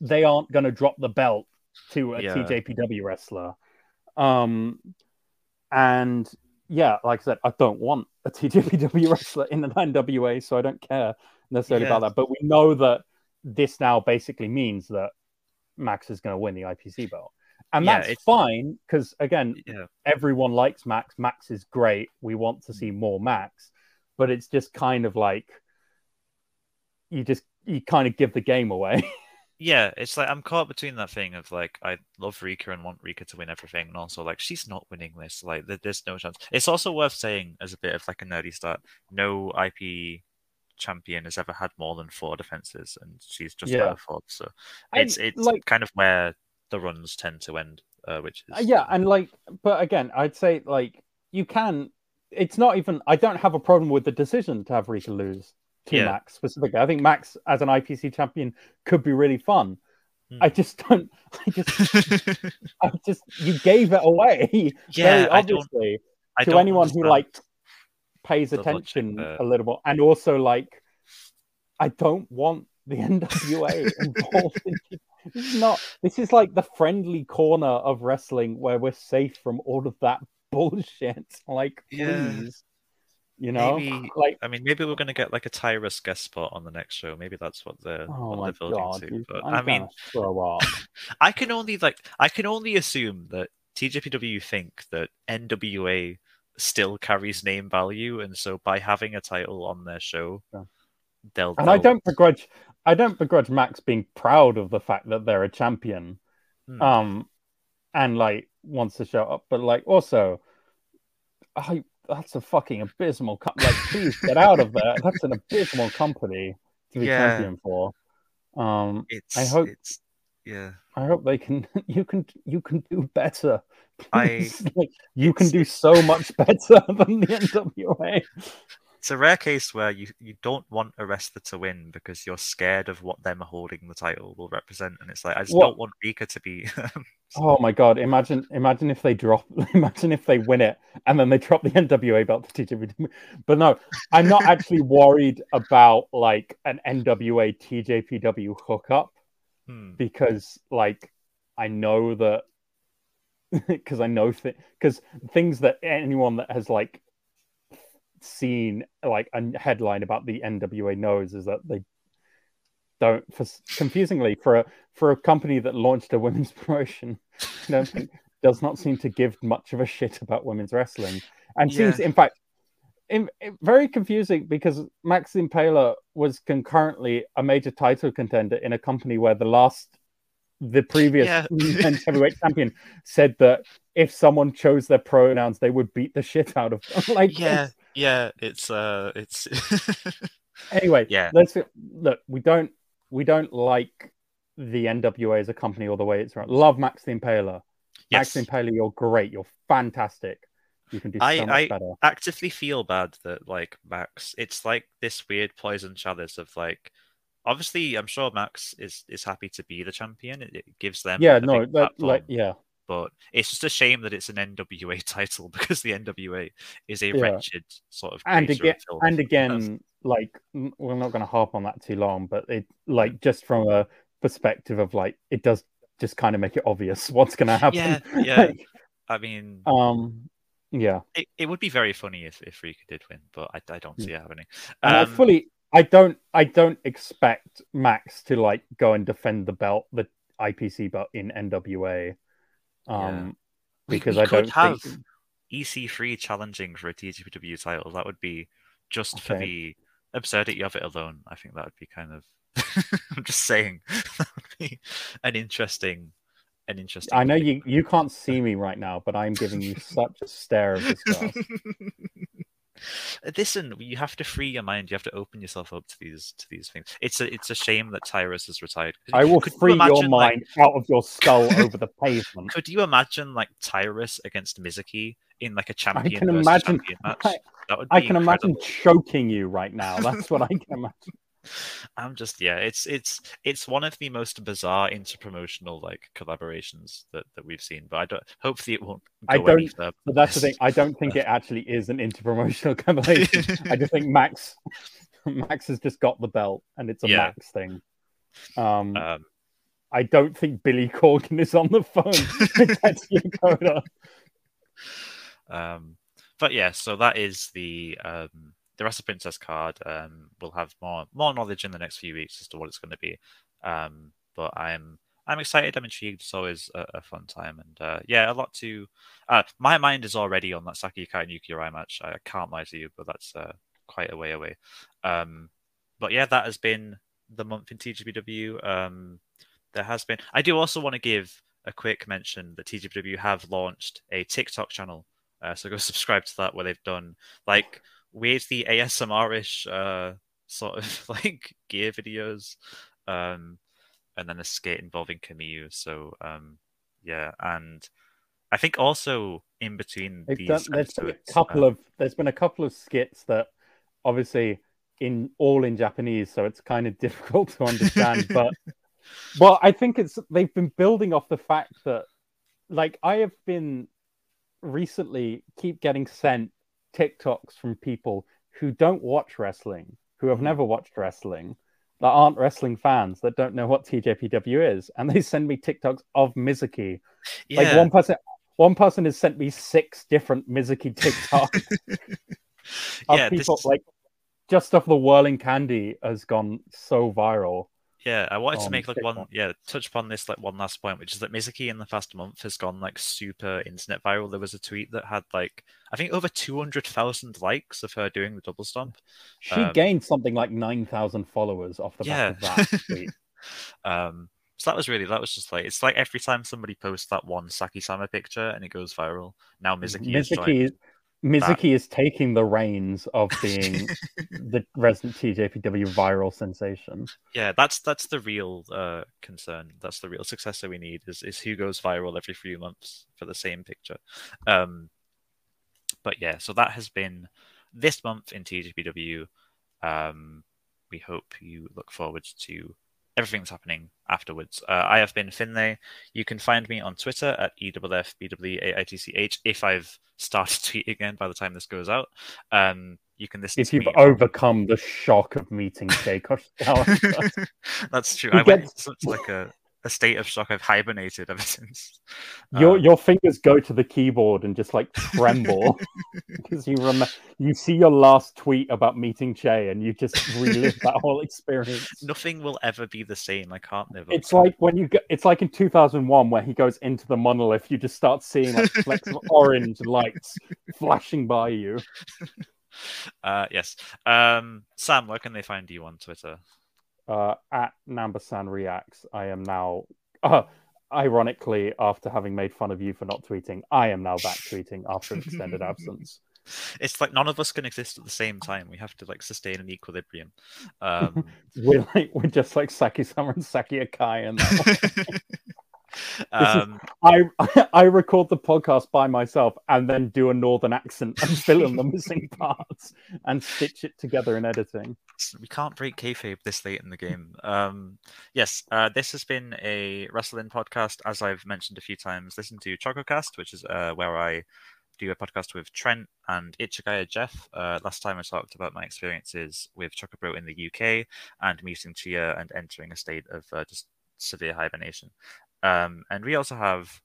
they aren't going to drop the belt to a yeah. TJPW wrestler. Um, and yeah, like I said, I don't want a TJPW wrestler in the NWA, so I don't care necessarily about that. But we know that this now basically means that Max is going to win the IPC belt. And yeah, that's fine because, again, yeah. everyone likes Max. Max is great. We want to see more Max. But it's just kind of like you just, you kind of give the game away. yeah, it's like I'm caught between that thing of like I love Rika and want Rika to win everything, and also like she's not winning this. Like there's no chance. It's also worth saying as a bit of like a nerdy start, no IP champion has ever had more than four defenses, and she's just yeah. fourth. So it's it's like, kind of where the runs tend to end, uh, which is uh, yeah, and like, but again, I'd say like you can. It's not even. I don't have a problem with the decision to have Rika lose to yeah. Max specifically. I think Max as an IPC champion could be really fun. Hmm. I just don't. I just, I just, you gave it away yeah, very obviously I don't, I to anyone who like pays attention a little bit, and also like, I don't want the NWA involved. in, this is not. This is like the friendly corner of wrestling where we're safe from all of that bullshit. Like, please. Yeah. You know, maybe, like I mean, maybe we're going to get like a Tyrus guest spot on the next show. Maybe that's what they're, oh what they're building God, to. But i mean, I can only like I can only assume that TJPW think that NWA still carries name value, and so by having a title on their show, yeah. they'll. And they'll... I don't begrudge. I don't begrudge Max being proud of the fact that they're a champion, hmm. um, and like wants to show up. But like also, I that's a fucking abysmal. Co- like, please get out of there. That's an abysmal company to be yeah. champion for. Um, it's, I hope. It's, yeah. I hope they can. You can. You can do better. I. like, you can do so much better than the NWA. it's a rare case where you, you don't want a wrestler to win because you're scared of what them holding the title will represent, and it's like I just What- don't want Rika to be. Oh my god! Imagine, imagine if they drop, imagine if they win it and then they drop the NWA belt to TJP. But no, I'm not actually worried about like an NWA TJPW hookup Hmm. because like I know that because I know because things that anyone that has like seen like a headline about the NWA knows is that they don't for confusingly for a for a company that launched a women's promotion I don't does not seem to give much of a shit about women's wrestling and seems in fact in, in- very confusing because Max Impaler was concurrently a major title contender in a company where the last the previous Yeah. heavyweight champion said that if someone chose their pronouns they would beat the shit out of them like yeah, yeah, it's uh, it's Anyway, Yeah. let's look. We don't we don't like the NWA as a company or the way it's run. Love Max the Impaler. yes. Max Impaler, you're great. You're fantastic. You can do so I- much I- better. actively feel bad that like Max, it's like this weird poison chalice of like. Obviously, I'm sure Max is is happy to be the champion. It, it gives them Yeah, a no, big that, like yeah, but it's just a shame that it's an NWA title because the NWA is a Yeah. wretched sort of and again, of and again, like we're not going to harp on that too long, but it like just from a perspective of like it does just kind of make it obvious what's going to happen. Yeah, yeah. Like, I mean, um, yeah. it, it would be very funny if if Rika did win, but I, I don't see it happening. And I Um, fully, I don't, I don't expect Max to like go and defend the belt, the IPC belt in NWA, um, We- because we I could don't have think. EC3 challenging for a TJPW title. That would be just for the absurdity of it alone. I think that would be kind of. I'm just saying that would be an interesting, an interesting. I know you, you can't see me right now, but I'm giving you such a stare of disgust. Listen, you have to free your mind. You have to open yourself up to these to these things. It's a it's a shame that Tyrus has retired. I will Could you free your imagine, like- mind out of your skull over the pavement. Could you imagine like Tyrus against Mizuki in like a champion can versus imagine- champion match? I- that would I can imagine choking you right now. That's what I can imagine. I'm just yeah, it's it's it's one of the most bizarre interpromotional like collaborations that, that we've seen. But I don't hopefully it won't go I don't-. But that's the thing. I don't think it actually is an interpromotional collaboration. I just think Max Max has just got the belt and it's a Yeah. Max thing. Um, um, I don't think Billy Corgan is on the phone with Tetsuya Koda. Um, but yeah, so that is the um, the Wrestle Princess card. Um, we'll have more more knowledge in the next few weeks as to what it's going to be. Um, but I'm I'm excited. I'm intrigued. It's always a, a fun time, and uh, yeah, a lot to. Uh, my mind is already on that Saki Akai and Yuki Arai match. I can't lie to you, but that's uh, quite a way away. Um, but yeah, that has been the month in TJPW. Um, there has been. I do also want to give a quick mention that TJPW have launched a TikTok channel. Uh, so go subscribe to that where they've done like weird the ASMR-ish uh, sort of like gear videos, um, and then a skit involving Kamiyu. So um, yeah, and I think also in between They've these done, there's been a couple uh, of there's been a couple of skits that obviously in all in Japanese, so it's kind of difficult to understand. but well, I think it's they've been building off the fact that like I have been recently keep getting sent TikToks from people who don't watch wrestling, who have Hmm. never watched wrestling, that aren't wrestling fans, that don't know what TJPW is, and they send me TikToks of Mizuki. yeah, Like one person, one person has sent me six different Mizuki TikToks of yeah, people is- like just off the whirling candy has gone so viral. Yeah, I wanted to make like one, yeah, touch upon this like one last point, which is that Mizuki in the past month has gone like super internet viral. There was a tweet that had like I think over two hundred thousand likes of her doing the double stomp. She Um, gained something like nine thousand followers off the Yeah. back of that tweet. um, so that was really that was just like it's like every time somebody posts that one Saki Sama picture and it goes viral. Now Mizuki, is joined. Mizuki, is taking the reins of being the resident TJPW viral sensation. Yeah, that's that's the real uh, concern. That's the real successor we need is is who goes viral every few months for the same picture. Um, but yeah, so that has been this month in TJPW. Um, we hope you look forward to everything that's happening afterwards. Uh, I have been Finlay. You can find me on Twitter at EFFBWAITCH if I've started tweeting again by the time this goes out. Um, you can listen if to you've me. overcome the shock of meeting Koshikawa. That's true. I went get- into such like a, a state of shock. I've hibernated ever since. your Um, your fingers go to the keyboard and just like tremble because you remember you see your last tweet about meeting Chie and you just relive that whole experience. Nothing will ever be the same. I can't live. It's like when you go, it's like in 2001 where he goes into the monolith, you just start seeing like flecks of orange lights flashing by you. Uh, yes. Um, Sam, where can they find you on Twitter? Uh, at Nambasan Reacts, I am now, uh, ironically, after having made fun of you for not tweeting, I am now back tweeting after an extended absence. It's like none of us can exist at the same time. We have to like sustain an equilibrium. Um, We're like we're just like Saki Sama and Saki Akai, and um, I I record the podcast by myself and then do a northern accent and fill in the missing parts and stitch it together in editing. we can't break kayfabe this late in the game. Um, yes, uh, this has been a wrestling podcast. As I've mentioned a few times, listen to ChocoCast, which is uh, where I do a podcast with Trent and Ichigaya Jeff. Uh, last time I talked about my experiences with Choco Pro in the UK and meeting Chie and entering a state of uh, just severe hibernation. Um, and we also have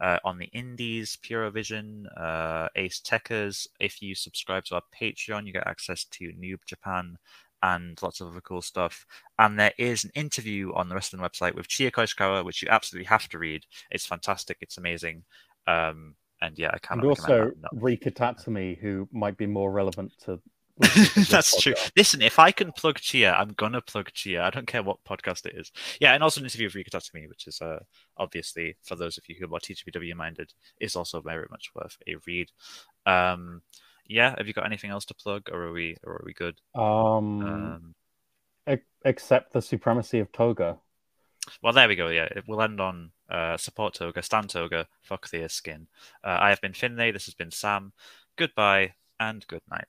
uh, on the Indies, Purovision, uh, Ace Techers. If you subscribe to our Patreon, you get access to Noob Japan and lots of other cool stuff. And there is an interview on the wrestling website with Chie Koishikawa, which you absolutely have to read. It's fantastic. It's amazing. Um, and yeah, I can't. And also recommend that enough. Rika Tatsumi, who might be more relevant to. Listeners of this That's true. Listen, if I can plug Chie, I'm gonna plug Chie. I don't care what podcast it is. Yeah, and also an interview with Rika Tatsumi, which is uh, obviously for those of you who are TJPW minded, is also very much worth a read. Um, yeah, have you got anything else to plug, or are we, or are we good? Um, Um, e- except the supremacy of Toga. well, there we go. Yeah, it- we'll end on uh, support Toga, stand Toga, fuck the skin. Uh, I have been Finlay. This has been Sam. Goodbye and good night.